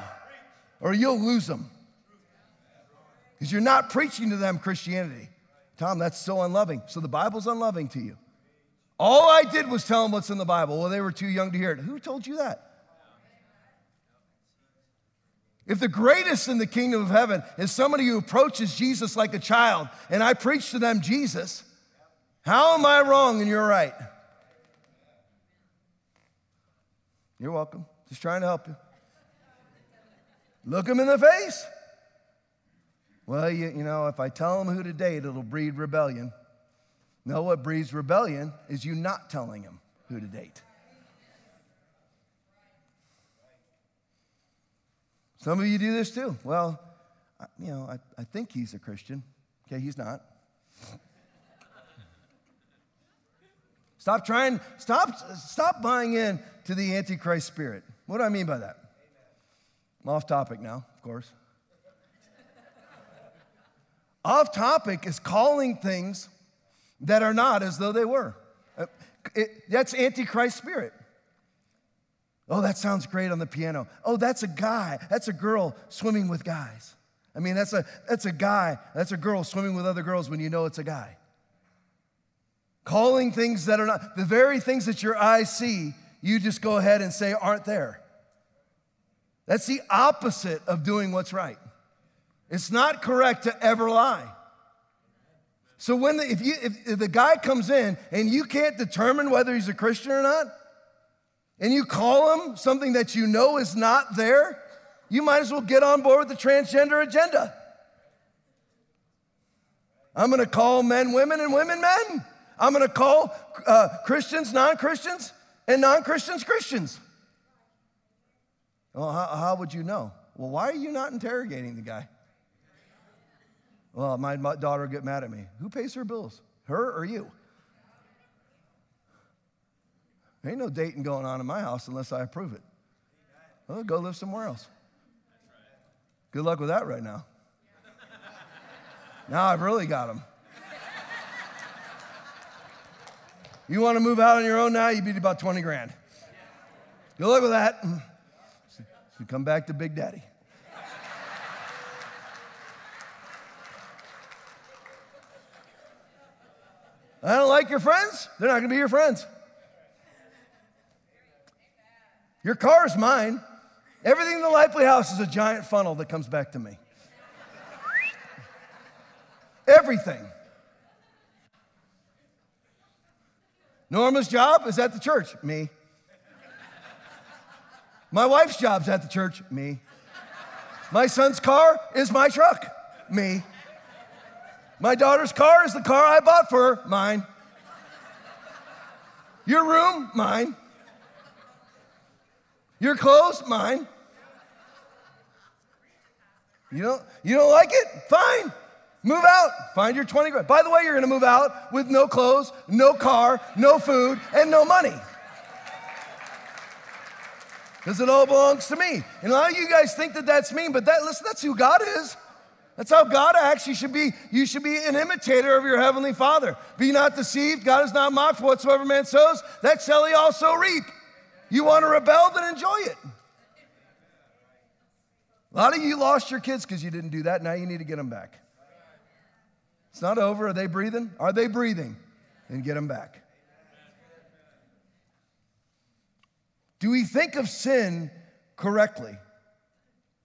or you'll lose them. Because you're not preaching to them Christianity. Tom, that's so unloving. So the Bible's unloving to you. All I did was tell them what's in the Bible. Well, they were too young to hear it. Who told you that? If the greatest in the kingdom of heaven is somebody who approaches Jesus like a child, and I preach to them Jesus, how am I wrong and you're right? You're welcome. Just trying to help you. Look them in the face. Well, you, you know, if I tell them who to date, it'll breed rebellion. No, what breeds rebellion is you not telling them who to date. Some of you do this too. Well, you know, I, I think he's a Christian. Okay, he's not. Stop trying, stop, stop buying in to the Antichrist spirit. What do I mean by that? I'm off topic now, of course. Off topic is calling things that are not as though they were. Uh, it, that's Antichrist spirit. Oh, that sounds great on the piano. Oh, that's a guy. That's a girl swimming with guys. I mean, that's a, that's a guy. That's a girl swimming with other girls when you know it's a guy. Calling things that are not, the very things that your eyes see, you just go ahead and say aren't there. That's the opposite of doing what's right. It's not correct to ever lie. So when the, if, you, if, if the guy comes in and you can't determine whether he's a Christian or not, and you call him something that you know is not there, you might as well get on board with the transgender agenda. I'm gonna call men women and women men. I'm gonna call uh, Christians non Christians and non Christians Christians. Well, how, how would you know? Well, why are you not interrogating the guy? Well, my daughter get mad at me. Who pays her bills? Her or you? There Ain't no dating going on in my house unless I approve it. Well, go live somewhere else. Good luck with that right now. Now I've really got them. You want to move out on your own now, you would be about 20 grand. Good luck with that. So come back to Big Daddy. I don't like your friends, they're not going to be your friends. Your car is mine. Everything in the Lively house is a giant funnel that comes back to me. Everything. Norma's job is at the church, me. My wife's job's at the church, me. My son's car is my truck, me. My daughter's car is the car I bought for her, mine. Your room, mine. Your clothes, mine. You don't, you don't like it? Fine. Move out, find your 20 grand. By the way, you're gonna move out with no clothes, no car, no food, and no money. Because it all belongs to me. And a lot of you guys think that that's mean, but that, listen, that's who God is. That's how God acts. You should be, you should be an imitator of your heavenly Father. Be not deceived. God is not mocked. Whatsoever man sows, that shall he also reap. You want to rebel, then enjoy it. A lot of you lost your kids because you didn't do that. Now you need to get them back. It's not over. Are they breathing? Are they breathing? Then get them back. Do we think of sin correctly?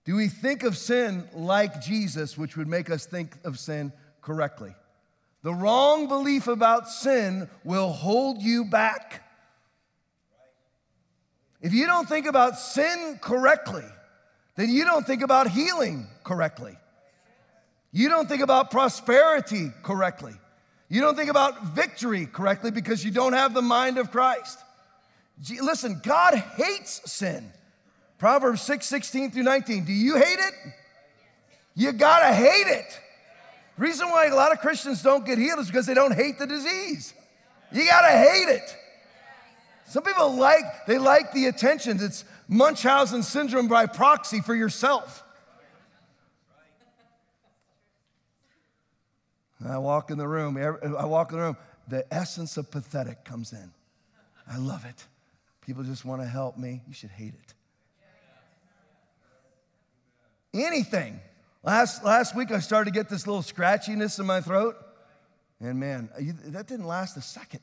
Do we think of sin like Jesus, which would make us think of sin correctly? The wrong belief about sin will hold you back. If you don't think about sin correctly, then you don't think about healing correctly. You don't think about prosperity correctly. You don't think about victory correctly because you don't have the mind of Christ. Listen, God hates sin. Proverbs 6, 16 through 19. Do you hate it? You gotta hate it. Reason why a lot of Christians don't get healed is because they don't hate the disease. You gotta hate it. Some people like, they like the attention. It's Munchausen syndrome by proxy for yourself. I walk in the room, I walk in the room, the essence of pathetic comes in. I love it. People just want to help me. You should hate it. Anything. Last, last week, I started to get this little scratchiness in my throat. And man, that didn't last a second.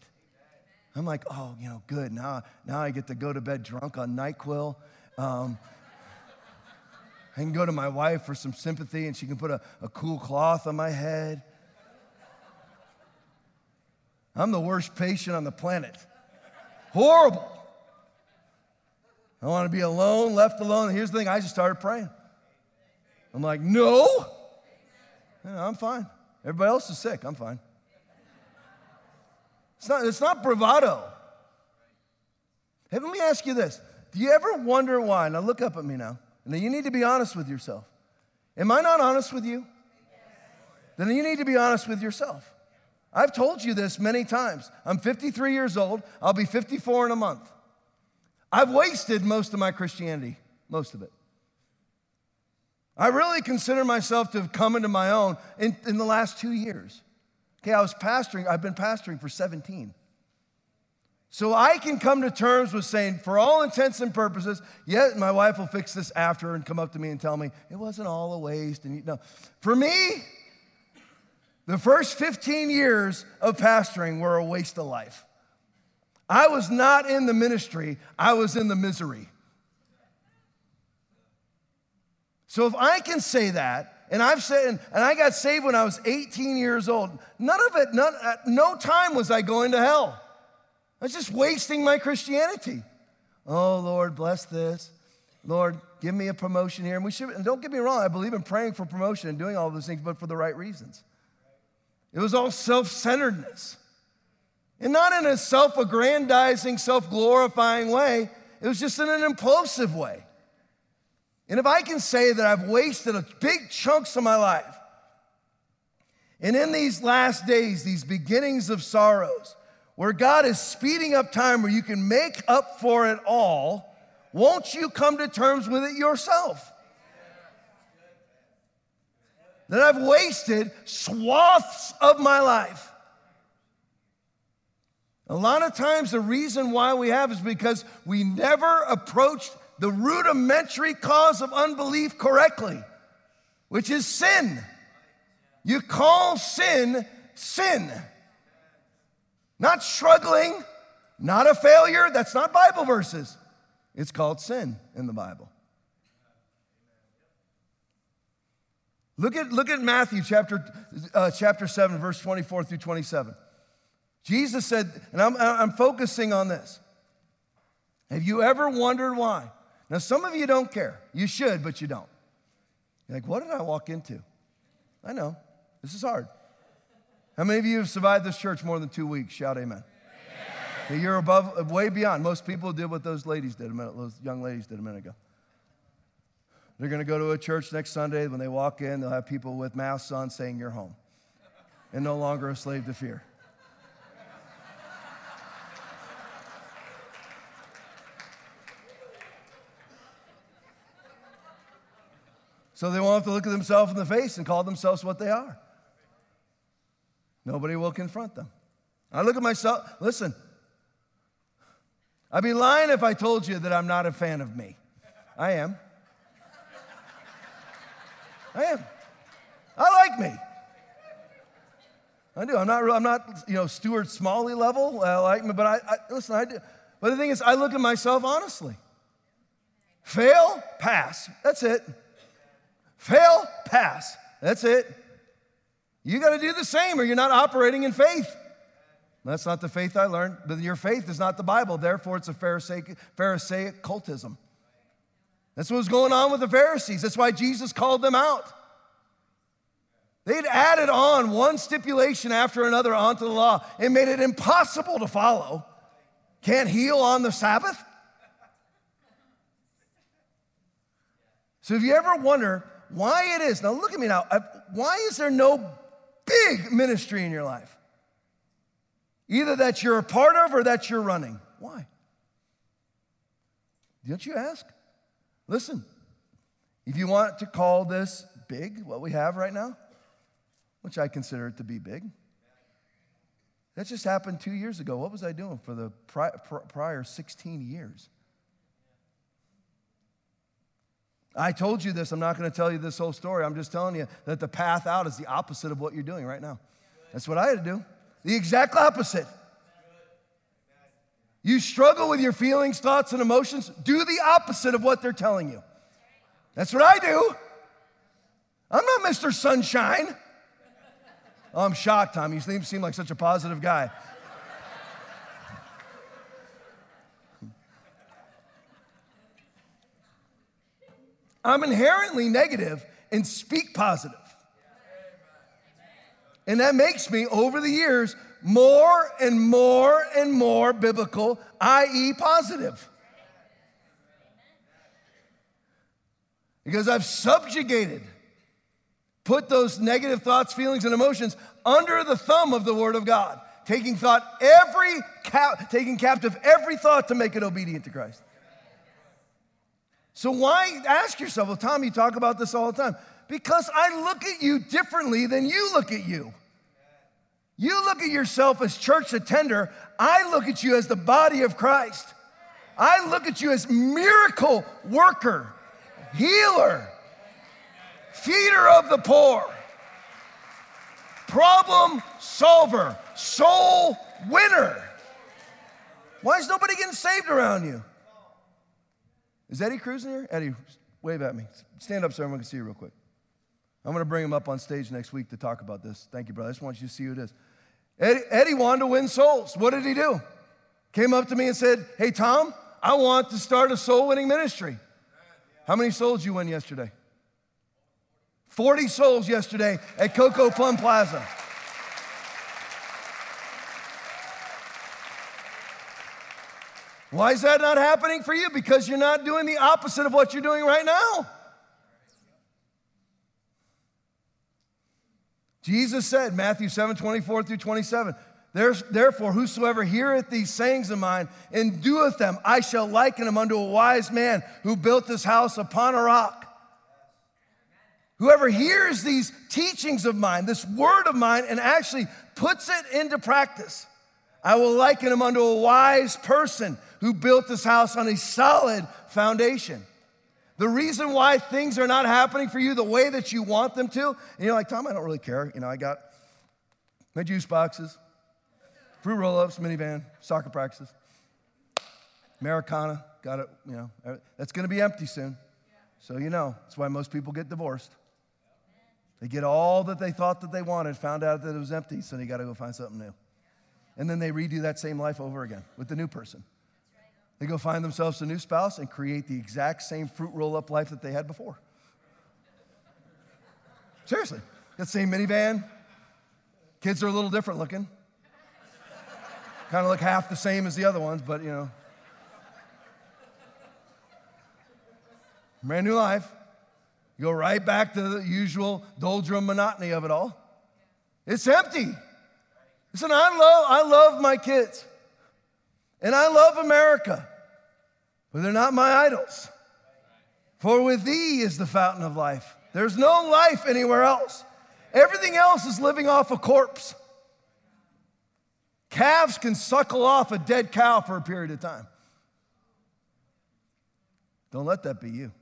I'm like, oh, you know, good. Now, now I get to go to bed drunk on NyQuil. Um, I can go to my wife for some sympathy and she can put a, a cool cloth on my head. I'm the worst patient on the planet. Horrible. I want to be alone, left alone. Here's the thing I just started praying. I'm like, no, I'm fine. Everybody else is sick. I'm fine. It's not, it's not bravado. Hey, let me ask you this. Do you ever wonder why? Now look up at me now. Now you need to be honest with yourself. Am I not honest with you? Then you need to be honest with yourself. I've told you this many times. I'm 53 years old. I'll be 54 in a month. I've wasted most of my Christianity, most of it. I really consider myself to have come into my own in, in the last two years. Okay, I was pastoring, I've been pastoring for 17. So I can come to terms with saying, for all intents and purposes, yeah, my wife will fix this after and come up to me and tell me it wasn't all a waste. And you know, for me, the first 15 years of pastoring were a waste of life. I was not in the ministry, I was in the misery. So if I can say that, and I've said, and I got saved when I was 18 years old, none of it, none, at no time was I going to hell. I was just wasting my Christianity. Oh, Lord, bless this. Lord, give me a promotion here. And we should, and don't get me wrong, I believe in praying for promotion and doing all those things, but for the right reasons. It was all self centeredness. And not in a self aggrandizing, self glorifying way, it was just in an impulsive way. And if I can say that I've wasted a big chunks of my life, and in these last days, these beginnings of sorrows, where God is speeding up time where you can make up for it all, won't you come to terms with it yourself? That I've wasted swaths of my life. A lot of times, the reason why we have is because we never approached the rudimentary cause of unbelief correctly, which is sin. You call sin sin. Not struggling, not a failure. That's not Bible verses. It's called sin in the Bible. Look at, look at Matthew chapter, uh, chapter 7, verse 24 through 27. Jesus said, and I'm, I'm focusing on this. Have you ever wondered why? Now, some of you don't care. You should, but you don't. You're like, what did I walk into? I know. This is hard. How many of you have survived this church more than two weeks? Shout amen. amen. You're above, way beyond. Most people did what those ladies did a minute, those young ladies did a minute ago. They're going to go to a church next Sunday. When they walk in, they'll have people with masks on saying, You're home. and no longer a slave to fear. So they won't have to look at themselves in the face and call themselves what they are. Nobody will confront them. I look at myself, listen, I'd be lying if I told you that I'm not a fan of me. I am. I am. I like me. I do. I'm not. I'm not. You know, Stuart Smalley level. I like me, but I, I listen. I do. But the thing is, I look at myself honestly. Fail, pass. That's it. Fail, pass. That's it. You got to do the same or you're not operating in faith. That's not the faith I learned. But your faith is not the Bible. Therefore, it's a Pharisaic, Pharisaic cultism. That's what was going on with the Pharisees. That's why Jesus called them out. They'd added on one stipulation after another onto the law and made it impossible to follow. Can't heal on the Sabbath? So if you ever wonder why it is. Now, look at me now. Why is there no big ministry in your life? Either that you're a part of or that you're running. Why? Don't you ask? Listen, if you want to call this big, what we have right now, which I consider it to be big, that just happened two years ago. What was I doing for the prior 16 years? I told you this. I'm not going to tell you this whole story. I'm just telling you that the path out is the opposite of what you're doing right now. That's what I had to do. The exact opposite. You struggle with your feelings, thoughts, and emotions. Do the opposite of what they're telling you. That's what I do. I'm not Mr. Sunshine. Oh, I'm shocked, Tom. You seem like such a positive guy. I'm inherently negative and speak positive. And that makes me, over the years, more and more and more biblical, i.e., positive. Because I've subjugated, put those negative thoughts, feelings, and emotions under the thumb of the Word of God, taking thought every cap, taking captive every thought to make it obedient to Christ. So why ask yourself, well, Tom, you talk about this all the time. Because I look at you differently than you look at you. You look at yourself as church attender, I look at you as the body of Christ. I look at you as miracle worker, healer, feeder of the poor, problem solver, soul winner. Why is nobody getting saved around you? Is Eddie Cruz here? Eddie, wave at me. Stand up so everyone can see you real quick. I'm going to bring him up on stage next week to talk about this. Thank you, brother. I just want you to see who it is. Eddie, Eddie wanted to win souls. What did he do? Came up to me and said, Hey, Tom, I want to start a soul winning ministry. How many souls you win yesterday? 40 souls yesterday at Coco Plum Plaza. Why is that not happening for you? Because you're not doing the opposite of what you're doing right now. Jesus said, Matthew 7 24 through 27, Therefore, whosoever heareth these sayings of mine and doeth them, I shall liken him unto a wise man who built his house upon a rock. Whoever hears these teachings of mine, this word of mine, and actually puts it into practice, I will liken him unto a wise person who built this house on a solid foundation. The reason why things are not happening for you the way that you want them to, and you're like, Tom, I don't really care. You know, I got my juice boxes, fruit roll ups, minivan, soccer practices, Americana, got it, you know, that's gonna be empty soon. So, you know, that's why most people get divorced. They get all that they thought that they wanted, found out that it was empty, so they gotta go find something new. And then they redo that same life over again with the new person. They go find themselves a new spouse and create the exact same fruit roll up life that they had before. Seriously. That same minivan. Kids are a little different looking. kind of look half the same as the other ones, but you know. Brand new life. You go right back to the usual doldrum monotony of it all. It's empty. Listen, I love, I love my kids. And I love America. But they're not my idols. For with thee is the fountain of life. There's no life anywhere else. Everything else is living off a corpse. Calves can suckle off a dead cow for a period of time. Don't let that be you.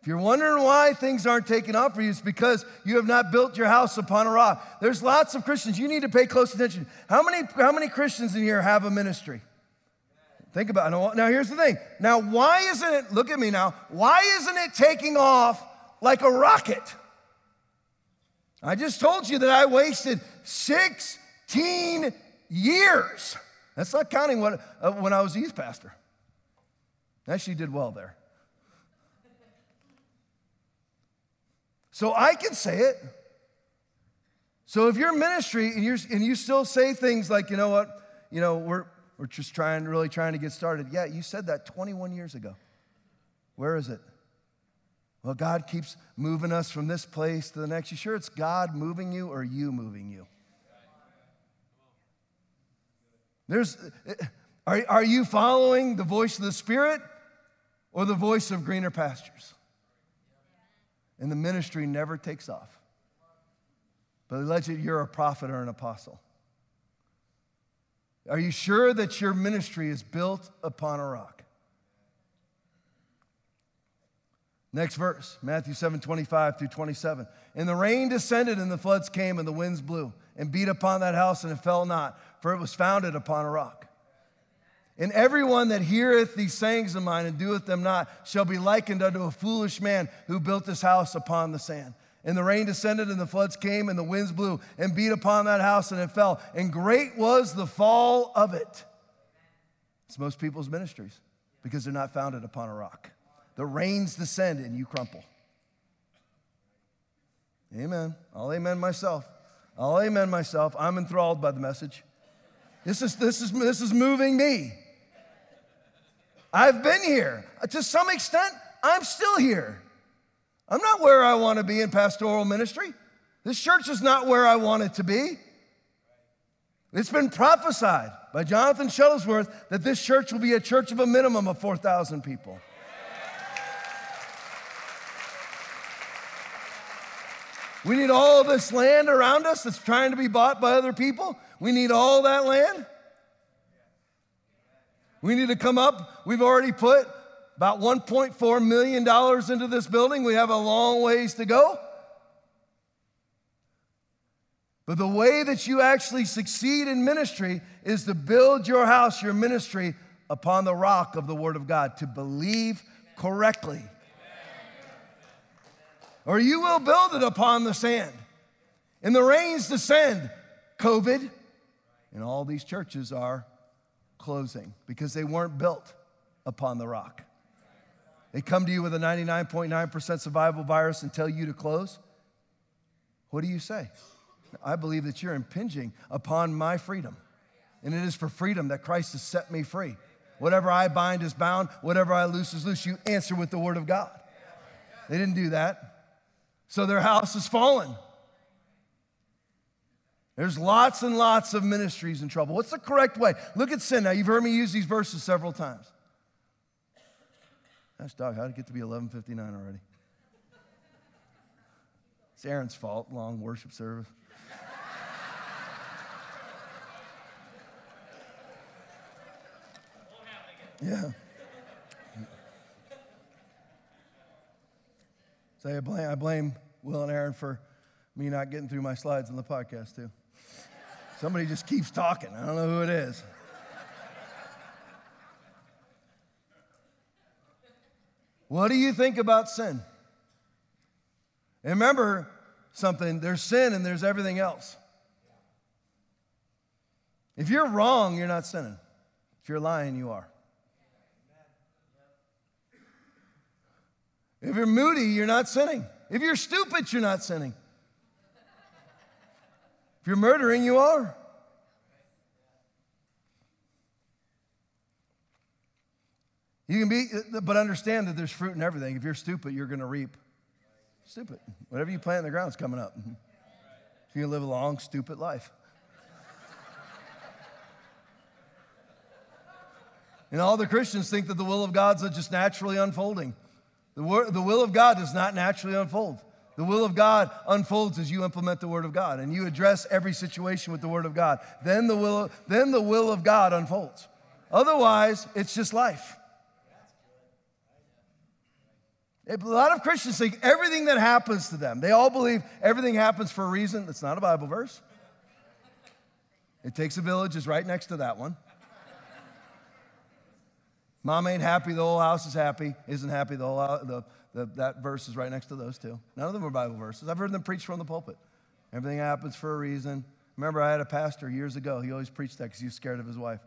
If you're wondering why things aren't taking off for you, it's because you have not built your house upon a rock. There's lots of Christians. You need to pay close attention. How many, how many Christians in here have a ministry? Think about it. Now, here's the thing. Now, why isn't it, look at me now, why isn't it taking off like a rocket? I just told you that I wasted 16 years. That's not counting what, uh, when I was youth pastor. Actually, did well there. So I can say it. So if you're ministry and, you're, and you still say things like, you know what, you know, we're, we're just trying, really trying to get started. Yeah, you said that 21 years ago. Where is it? Well, God keeps moving us from this place to the next. You sure it's God moving you or you moving you? There's, are, are you following the voice of the Spirit or the voice of greener pastures? And the ministry never takes off. But allegedly, you're a prophet or an apostle. Are you sure that your ministry is built upon a rock? Next verse, Matthew 7 25 through 27. And the rain descended, and the floods came, and the winds blew, and beat upon that house, and it fell not, for it was founded upon a rock. And everyone that heareth these sayings of mine and doeth them not shall be likened unto a foolish man who built his house upon the sand. And the rain descended, and the floods came, and the winds blew and beat upon that house, and it fell. And great was the fall of it. It's most people's ministries because they're not founded upon a rock. The rains descend, and you crumple. Amen. I'll amen myself. I'll amen myself. I'm enthralled by the message. This is, this is, this is moving me. I've been here. To some extent, I'm still here. I'm not where I want to be in pastoral ministry. This church is not where I want it to be. It's been prophesied by Jonathan Shuttlesworth that this church will be a church of a minimum of 4,000 people. We need all this land around us that's trying to be bought by other people. We need all that land. We need to come up. We've already put about $1.4 million into this building. We have a long ways to go. But the way that you actually succeed in ministry is to build your house, your ministry, upon the rock of the Word of God, to believe correctly. Or you will build it upon the sand. And the rains descend, COVID, and all these churches are closing because they weren't built upon the rock. They come to you with a 99.9% survival virus and tell you to close. What do you say? I believe that you're impinging upon my freedom. And it is for freedom that Christ has set me free. Whatever I bind is bound, whatever I loose is loose. You answer with the word of God. They didn't do that. So their house is fallen. There's lots and lots of ministries in trouble. What's the correct way? Look at sin. Now, you've heard me use these verses several times. Gosh, dog, how did it get to be 11:59 already? It's Aaron's fault. Long worship service. Yeah. So I blame, I blame Will and Aaron for me not getting through my slides on the podcast, too. Somebody just keeps talking. I don't know who it is. What do you think about sin? And remember something there's sin and there's everything else. If you're wrong, you're not sinning. If you're lying, you are. If you're moody, you're not sinning. If you're stupid, you're not sinning. If you're murdering, you are. You can be, but understand that there's fruit in everything. If you're stupid, you're going to reap. Stupid. Whatever you plant in the ground is coming up. So you live a long, stupid life. and all the Christians think that the will of God's just naturally unfolding. The, wor- the will of God does not naturally unfold. The will of God unfolds as you implement the Word of God and you address every situation with the Word of God. Then the will, then the will of God unfolds. Otherwise, it's just life. A lot of Christians think everything that happens to them, they all believe everything happens for a reason. That's not a Bible verse. It takes a village is right next to that one. Mom ain't happy, the whole house is happy. Isn't happy, the whole the, the, that verse is right next to those two. None of them are Bible verses. I've heard them preach from the pulpit. Everything happens for a reason. Remember, I had a pastor years ago. He always preached that because he was scared of his wife.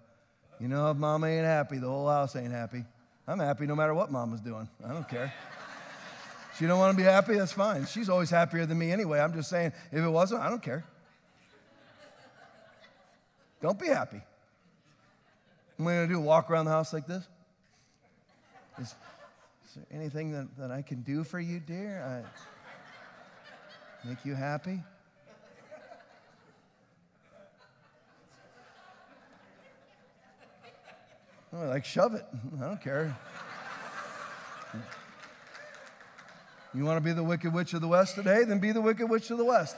You know, if mom ain't happy, the whole house ain't happy. I'm happy no matter what mom is doing. I don't care. She don't want to be happy, that's fine. She's always happier than me anyway. I'm just saying, if it wasn't, I don't care. Don't be happy. What am I going to do? Walk around the house like this? Is, is there anything that, that I can do for you, dear? I, make you happy? Like, shove it. I don't care. You want to be the wicked witch of the West today? Then be the wicked witch of the West.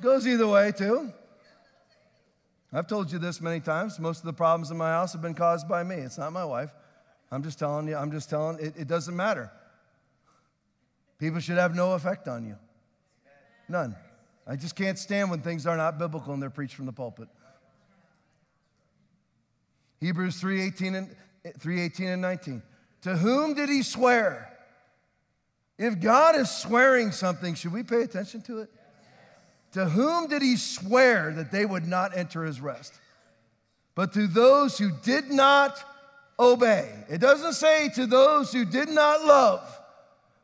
Goes either way, too. I've told you this many times. Most of the problems in my house have been caused by me. It's not my wife. I'm just telling you, I'm just telling, it, it doesn't matter. People should have no effect on you. None. I just can't stand when things are not biblical and they're preached from the pulpit. Hebrews 3:18 and 3:18 and 19. To whom did he swear? If God is swearing something, should we pay attention to it? To whom did he swear that they would not enter his rest? But to those who did not obey. It doesn't say to those who did not love,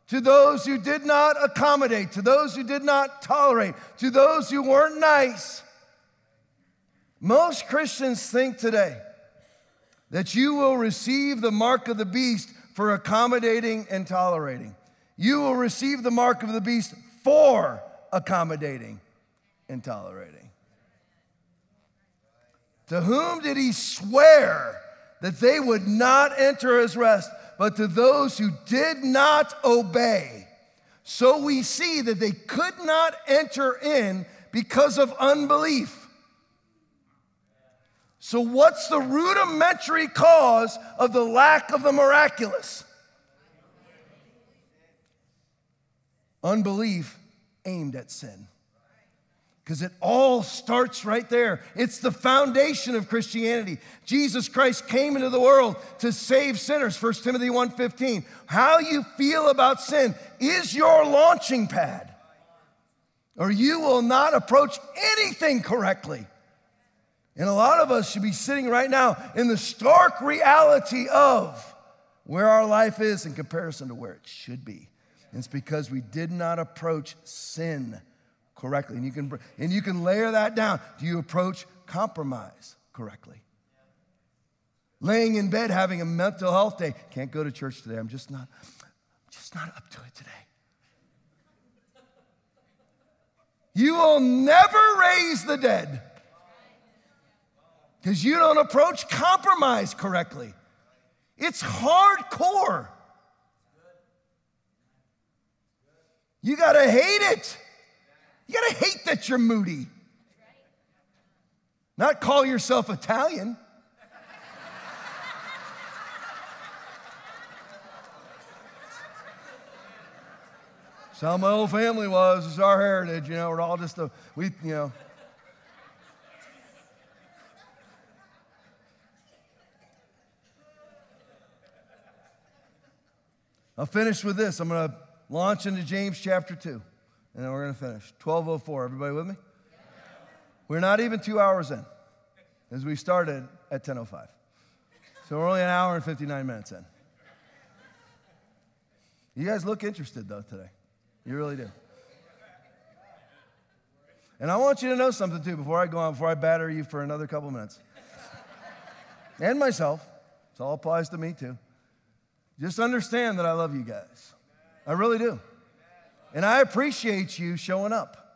to those who did not accommodate, to those who did not tolerate, to those who weren't nice. Most Christians think today that you will receive the mark of the beast for accommodating and tolerating. You will receive the mark of the beast for accommodating and tolerating. To whom did he swear that they would not enter his rest, but to those who did not obey? So we see that they could not enter in because of unbelief. So, what's the rudimentary cause of the lack of the miraculous? Unbelief aimed at sin. Because it all starts right there. It's the foundation of Christianity. Jesus Christ came into the world to save sinners, 1 Timothy 1:15. How you feel about sin is your launching pad. Or you will not approach anything correctly. And a lot of us should be sitting right now in the stark reality of where our life is in comparison to where it should be. And it's because we did not approach sin correctly. And you can, and you can layer that down. Do you approach compromise correctly? Laying in bed having a mental health day. Can't go to church today. I'm just not, just not up to it today. You will never raise the dead because you don't approach compromise correctly. It's hardcore. You got to hate it. You got to hate that you're moody. Not call yourself Italian. That's how my whole family was. It's our heritage, you know. We're all just a, we, you know. I'll finish with this. I'm going to launch into James chapter 2, and then we're going to finish. 1204. Everybody with me? We're not even two hours in, as we started at 1005. So we're only an hour and 59 minutes in. You guys look interested, though, today. You really do. And I want you to know something, too, before I go on, before I batter you for another couple minutes. and myself. This all applies to me, too. Just understand that I love you guys. I really do. And I appreciate you showing up.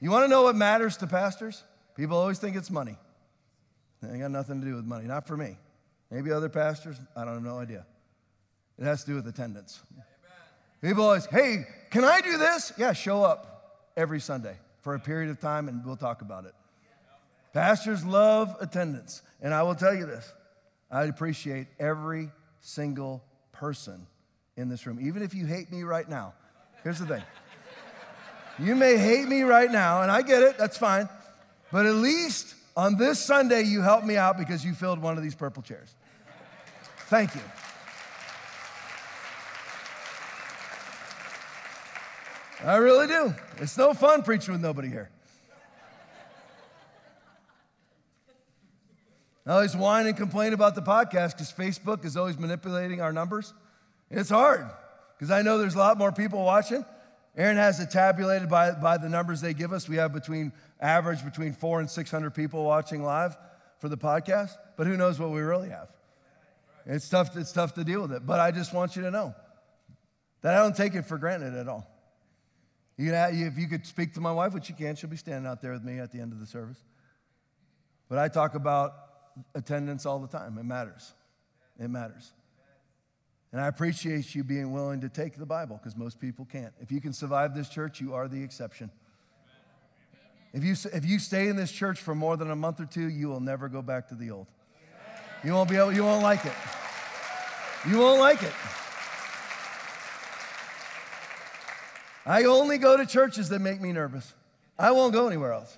You want to know what matters to pastors? People always think it's money. It ain't got nothing to do with money, not for me. Maybe other pastors, I don't have no idea. It has to do with attendance. People always, hey, can I do this? Yeah, show up every Sunday for a period of time and we'll talk about it. Pastors love attendance. And I will tell you this I appreciate every single person in this room, even if you hate me right now. Here's the thing you may hate me right now, and I get it, that's fine. But at least on this Sunday, you helped me out because you filled one of these purple chairs. Thank you. I really do. It's no fun preaching with nobody here. I always whine and complain about the podcast because Facebook is always manipulating our numbers. It's hard because I know there's a lot more people watching. Aaron has it tabulated by, by the numbers they give us. We have between average between four and 600 people watching live for the podcast, but who knows what we really have. It's tough, it's tough to deal with it, but I just want you to know that I don't take it for granted at all. You can, if you could speak to my wife, which you can, she'll be standing out there with me at the end of the service. But I talk about attendance all the time. It matters. It matters. And I appreciate you being willing to take the Bible because most people can't. If you can survive this church, you are the exception. If you, if you stay in this church for more than a month or two, you will never go back to the old. You won't be able, you won't like it. You won't like it. I only go to churches that make me nervous. I won't go anywhere else.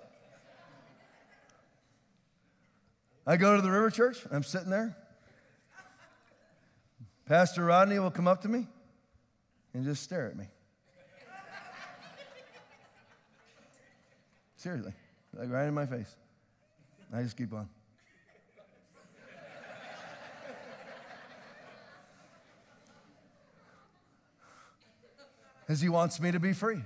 I go to the River Church, I'm sitting there. Pastor Rodney will come up to me and just stare at me. Seriously, like right in my face. I just keep on. Because he wants me to be free.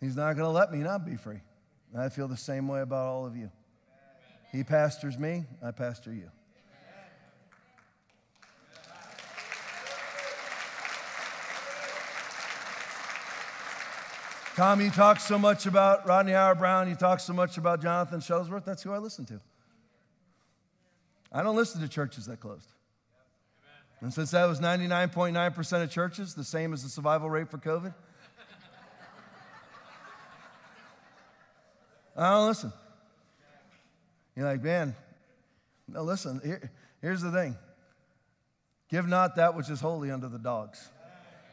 He's not going to let me not be free. I feel the same way about all of you. He pastors me, I pastor you. Tom, you talk so much about Rodney Howard-Browne, you talk so much about Jonathan Shuttlesworth, that's who I listen to. I don't listen to churches that closed. And since that was 99.9% of churches, the same as the survival rate for COVID, I don't listen. You're like, man, no, listen, here, here's the thing give not that which is holy unto the dogs,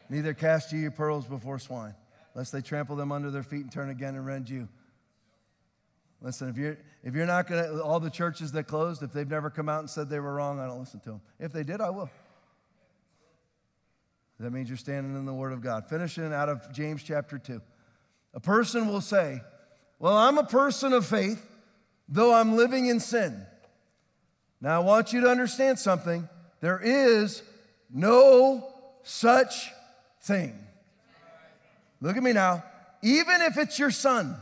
neither cast ye your pearls before swine, lest they trample them under their feet and turn again and rend you. Listen, if you're, if you're not going to, all the churches that closed, if they've never come out and said they were wrong, I don't listen to them. If they did, I will. That means you're standing in the Word of God. Finishing out of James chapter 2. A person will say, Well, I'm a person of faith though I'm living in sin. Now, I want you to understand something. There is no such thing. Look at me now. Even if it's your son,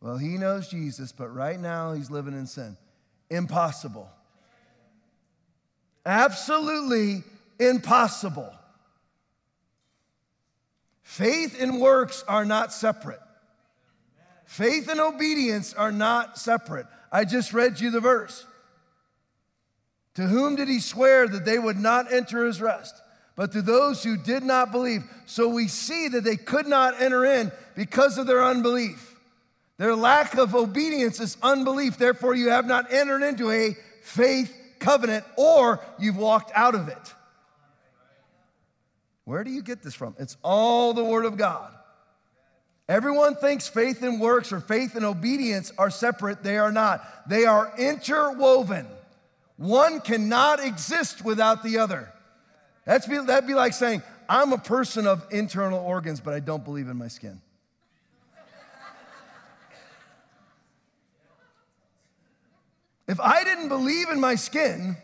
well, he knows Jesus, but right now he's living in sin. Impossible. Absolutely impossible. Faith and works are not separate. Faith and obedience are not separate. I just read you the verse. To whom did he swear that they would not enter his rest? But to those who did not believe. So we see that they could not enter in because of their unbelief. Their lack of obedience is unbelief. Therefore, you have not entered into a faith covenant or you've walked out of it. Where do you get this from? It's all the Word of God. Everyone thinks faith and works or faith and obedience are separate. They are not, they are interwoven. One cannot exist without the other. That's be, that'd be like saying, I'm a person of internal organs, but I don't believe in my skin. if I didn't believe in my skin,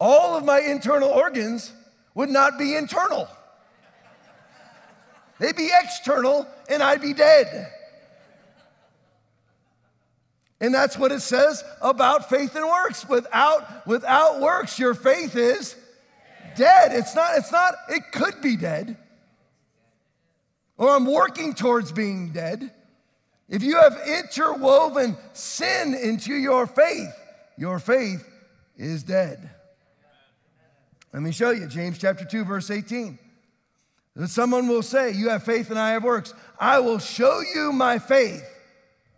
all of my internal organs would not be internal. They'd be external and I'd be dead. And that's what it says about faith and works. Without, without works, your faith is dead. It's not, it's not, it could be dead. Or I'm working towards being dead. If you have interwoven sin into your faith, your faith is dead. Let me show you James chapter 2, verse 18. Someone will say, You have faith and I have works. I will show you my faith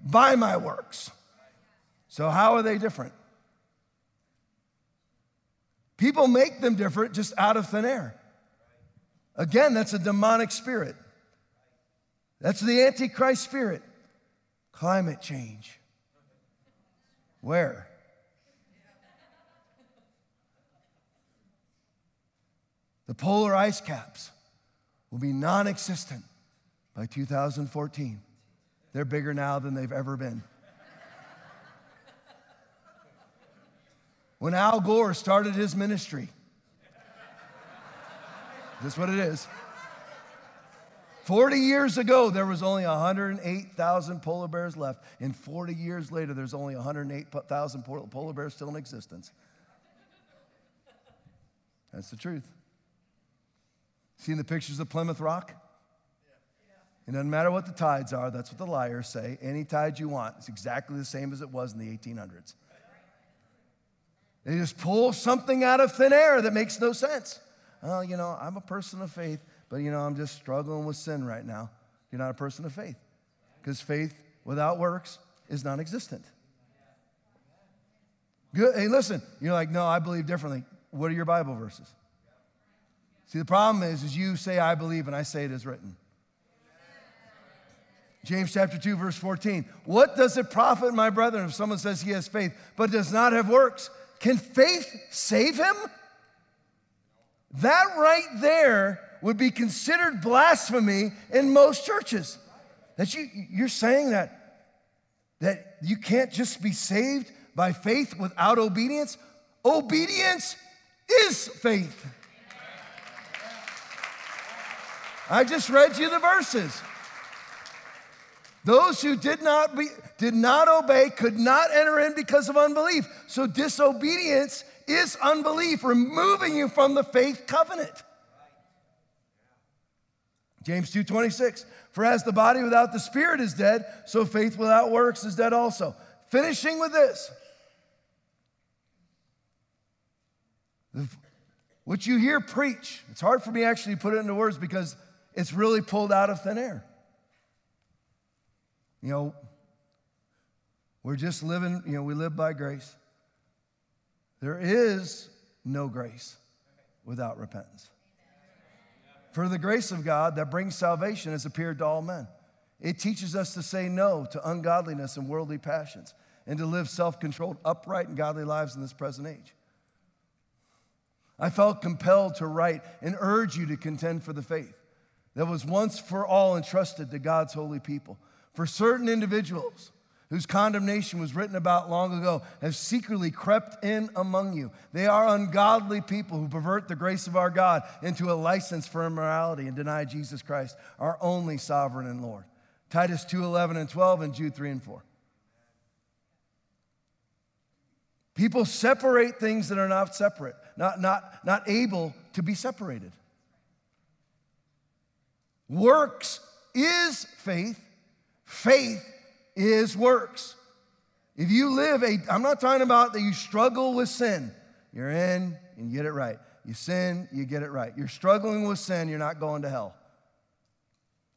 by my works. So, how are they different? People make them different just out of thin air. Again, that's a demonic spirit. That's the Antichrist spirit. Climate change. Where? The polar ice caps will be non existent by 2014. They're bigger now than they've ever been. When Al Gore started his ministry, that's what it is. 40 years ago, there was only 108,000 polar bears left. And 40 years later, there's only 108,000 polar bears still in existence. That's the truth. Seen the pictures of Plymouth Rock? It doesn't matter what the tides are, that's what the liars say. Any tide you want, it's exactly the same as it was in the 1800s. They just pull something out of thin air that makes no sense. Well, you know, I'm a person of faith, but you know, I'm just struggling with sin right now. You're not a person of faith because faith without works is non existent. Good. Hey, listen, you're like, no, I believe differently. What are your Bible verses? See, the problem is, is you say, I believe, and I say it is written. James chapter 2, verse 14. What does it profit, my brethren, if someone says he has faith but does not have works? Can faith save him? That right there would be considered blasphemy in most churches. That you, you're saying that, that you can't just be saved by faith without obedience. Obedience is faith. I just read you the verses. Those who did not, be, did not obey could not enter in because of unbelief. So disobedience is unbelief, removing you from the faith covenant. James 2:26 For as the body without the spirit is dead, so faith without works is dead also. Finishing with this. What you hear preach, it's hard for me actually to put it into words because it's really pulled out of thin air. You know, we're just living, you know, we live by grace. There is no grace without repentance. For the grace of God that brings salvation has appeared to all men. It teaches us to say no to ungodliness and worldly passions and to live self controlled, upright, and godly lives in this present age. I felt compelled to write and urge you to contend for the faith that was once for all entrusted to God's holy people. For certain individuals whose condemnation was written about long ago have secretly crept in among you. They are ungodly people who pervert the grace of our God into a license for immorality and deny Jesus Christ, our only sovereign and Lord. Titus 2 11 and 12, and Jude 3 and 4. People separate things that are not separate, not, not, not able to be separated. Works is faith, faith is works. If you live a, I'm not talking about that you struggle with sin. You're in and you get it right. You sin, you get it right. You're struggling with sin, you're not going to hell.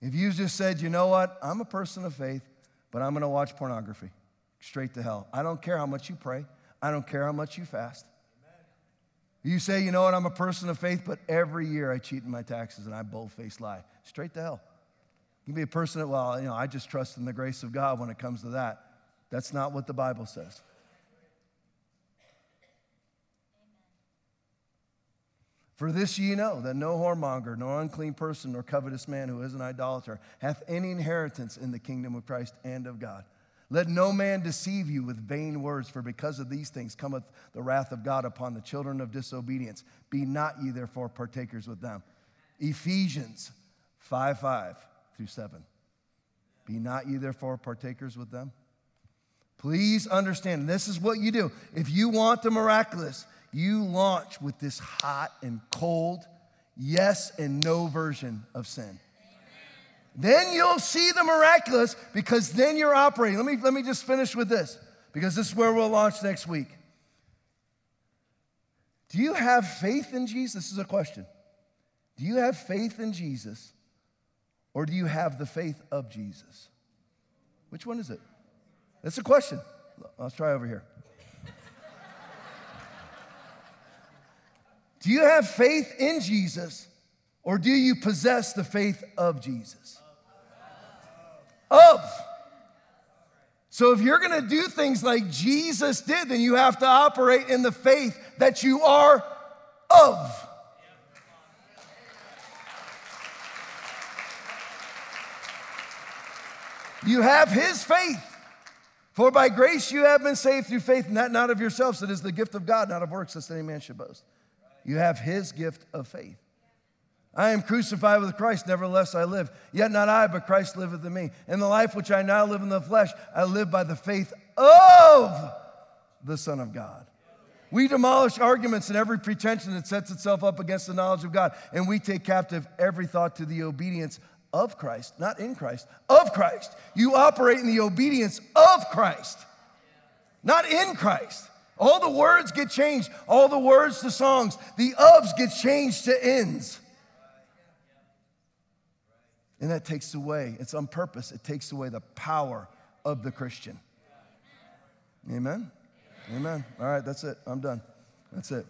If you just said, you know what, I'm a person of faith, but I'm going to watch pornography, straight to hell. I don't care how much you pray, I don't care how much you fast. You say, you know what, I'm a person of faith, but every year I cheat in my taxes and I bold faced lie. Straight to hell. You can be a person that, well, you know, I just trust in the grace of God when it comes to that. That's not what the Bible says. For this ye know that no whoremonger, nor unclean person, nor covetous man who is an idolater hath any inheritance in the kingdom of Christ and of God. Let no man deceive you with vain words, for because of these things cometh the wrath of God upon the children of disobedience. Be not ye therefore partakers with them. Ephesians 5 5 through 7. Be not ye therefore partakers with them. Please understand, this is what you do. If you want the miraculous, you launch with this hot and cold, yes and no version of sin. Then you'll see the miraculous because then you're operating. Let me, let me just finish with this because this is where we'll launch next week. Do you have faith in Jesus? This is a question. Do you have faith in Jesus or do you have the faith of Jesus? Which one is it? That's a question. Let's try over here. do you have faith in Jesus or do you possess the faith of Jesus? Of. So if you're going to do things like Jesus did, then you have to operate in the faith that you are of. You have his faith. For by grace you have been saved through faith, that not of yourselves. It is the gift of God, not of works, lest any man should boast. You have his gift of faith. I am crucified with Christ, nevertheless I live. Yet not I, but Christ liveth in me. In the life which I now live in the flesh, I live by the faith of the Son of God. We demolish arguments and every pretension that sets itself up against the knowledge of God, and we take captive every thought to the obedience of Christ, not in Christ, of Christ. You operate in the obedience of Christ, not in Christ. All the words get changed, all the words to songs, the ofs get changed to ends. And that takes away, it's on purpose, it takes away the power of the Christian. Amen? Amen. All right, that's it. I'm done. That's it.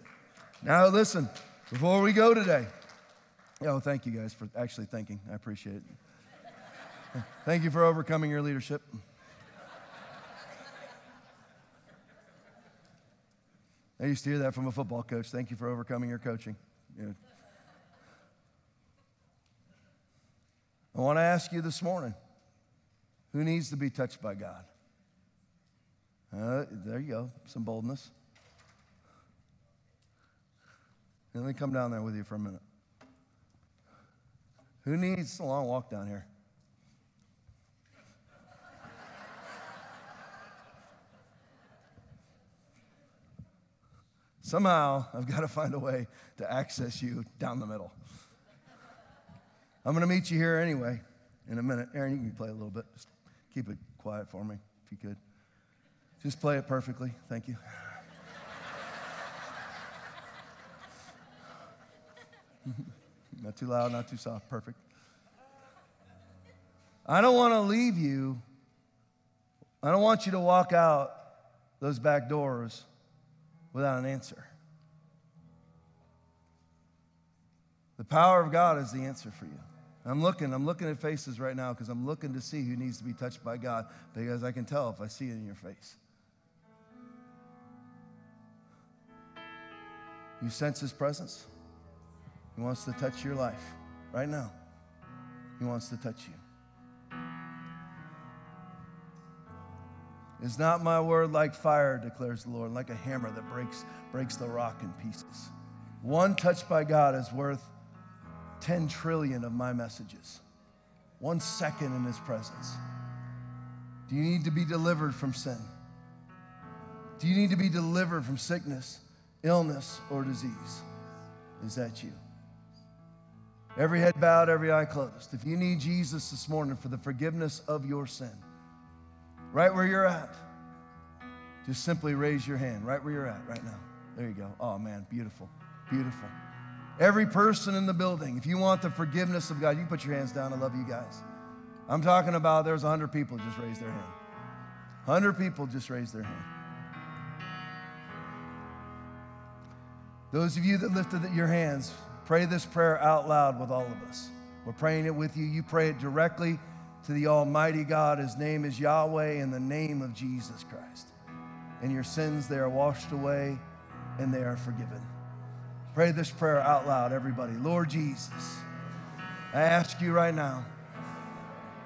Now, listen, before we go today, Oh, thank you guys for actually thinking. I appreciate it. thank you for overcoming your leadership. I used to hear that from a football coach. Thank you for overcoming your coaching. I want to ask you this morning who needs to be touched by God? Uh, there you go, some boldness. Let me come down there with you for a minute. Who needs a long walk down here? Somehow, I've got to find a way to access you down the middle. I'm going to meet you here anyway in a minute. Aaron, you can play a little bit. Just keep it quiet for me, if you could. Just play it perfectly. Thank you. Not too loud, not too soft. Perfect. I don't want to leave you. I don't want you to walk out those back doors without an answer. The power of God is the answer for you. I'm looking, I'm looking at faces right now because I'm looking to see who needs to be touched by God because I can tell if I see it in your face. You sense His presence? He wants to touch your life right now. He wants to touch you. Is not my word like fire, declares the Lord, like a hammer that breaks, breaks the rock in pieces? One touch by God is worth 10 trillion of my messages. One second in his presence. Do you need to be delivered from sin? Do you need to be delivered from sickness, illness, or disease? Is that you? Every head bowed, every eye closed. If you need Jesus this morning for the forgiveness of your sin, right where you're at, just simply raise your hand right where you're at right now. There you go. Oh, man, beautiful, beautiful. Every person in the building, if you want the forgiveness of God, you put your hands down. I love you guys. I'm talking about there's 100 people just raised their hand. 100 people just raised their hand. Those of you that lifted your hands, Pray this prayer out loud with all of us. We're praying it with you. You pray it directly to the Almighty God. His name is Yahweh in the name of Jesus Christ. And your sins, they are washed away and they are forgiven. Pray this prayer out loud, everybody. Lord Jesus, I ask you right now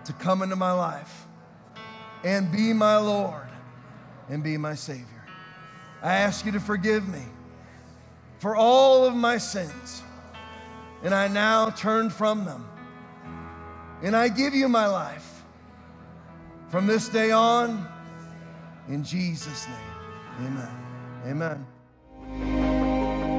to come into my life and be my Lord and be my Savior. I ask you to forgive me for all of my sins and I now turn from them. And I give you my life from this day on in Jesus' name. Amen. Amen.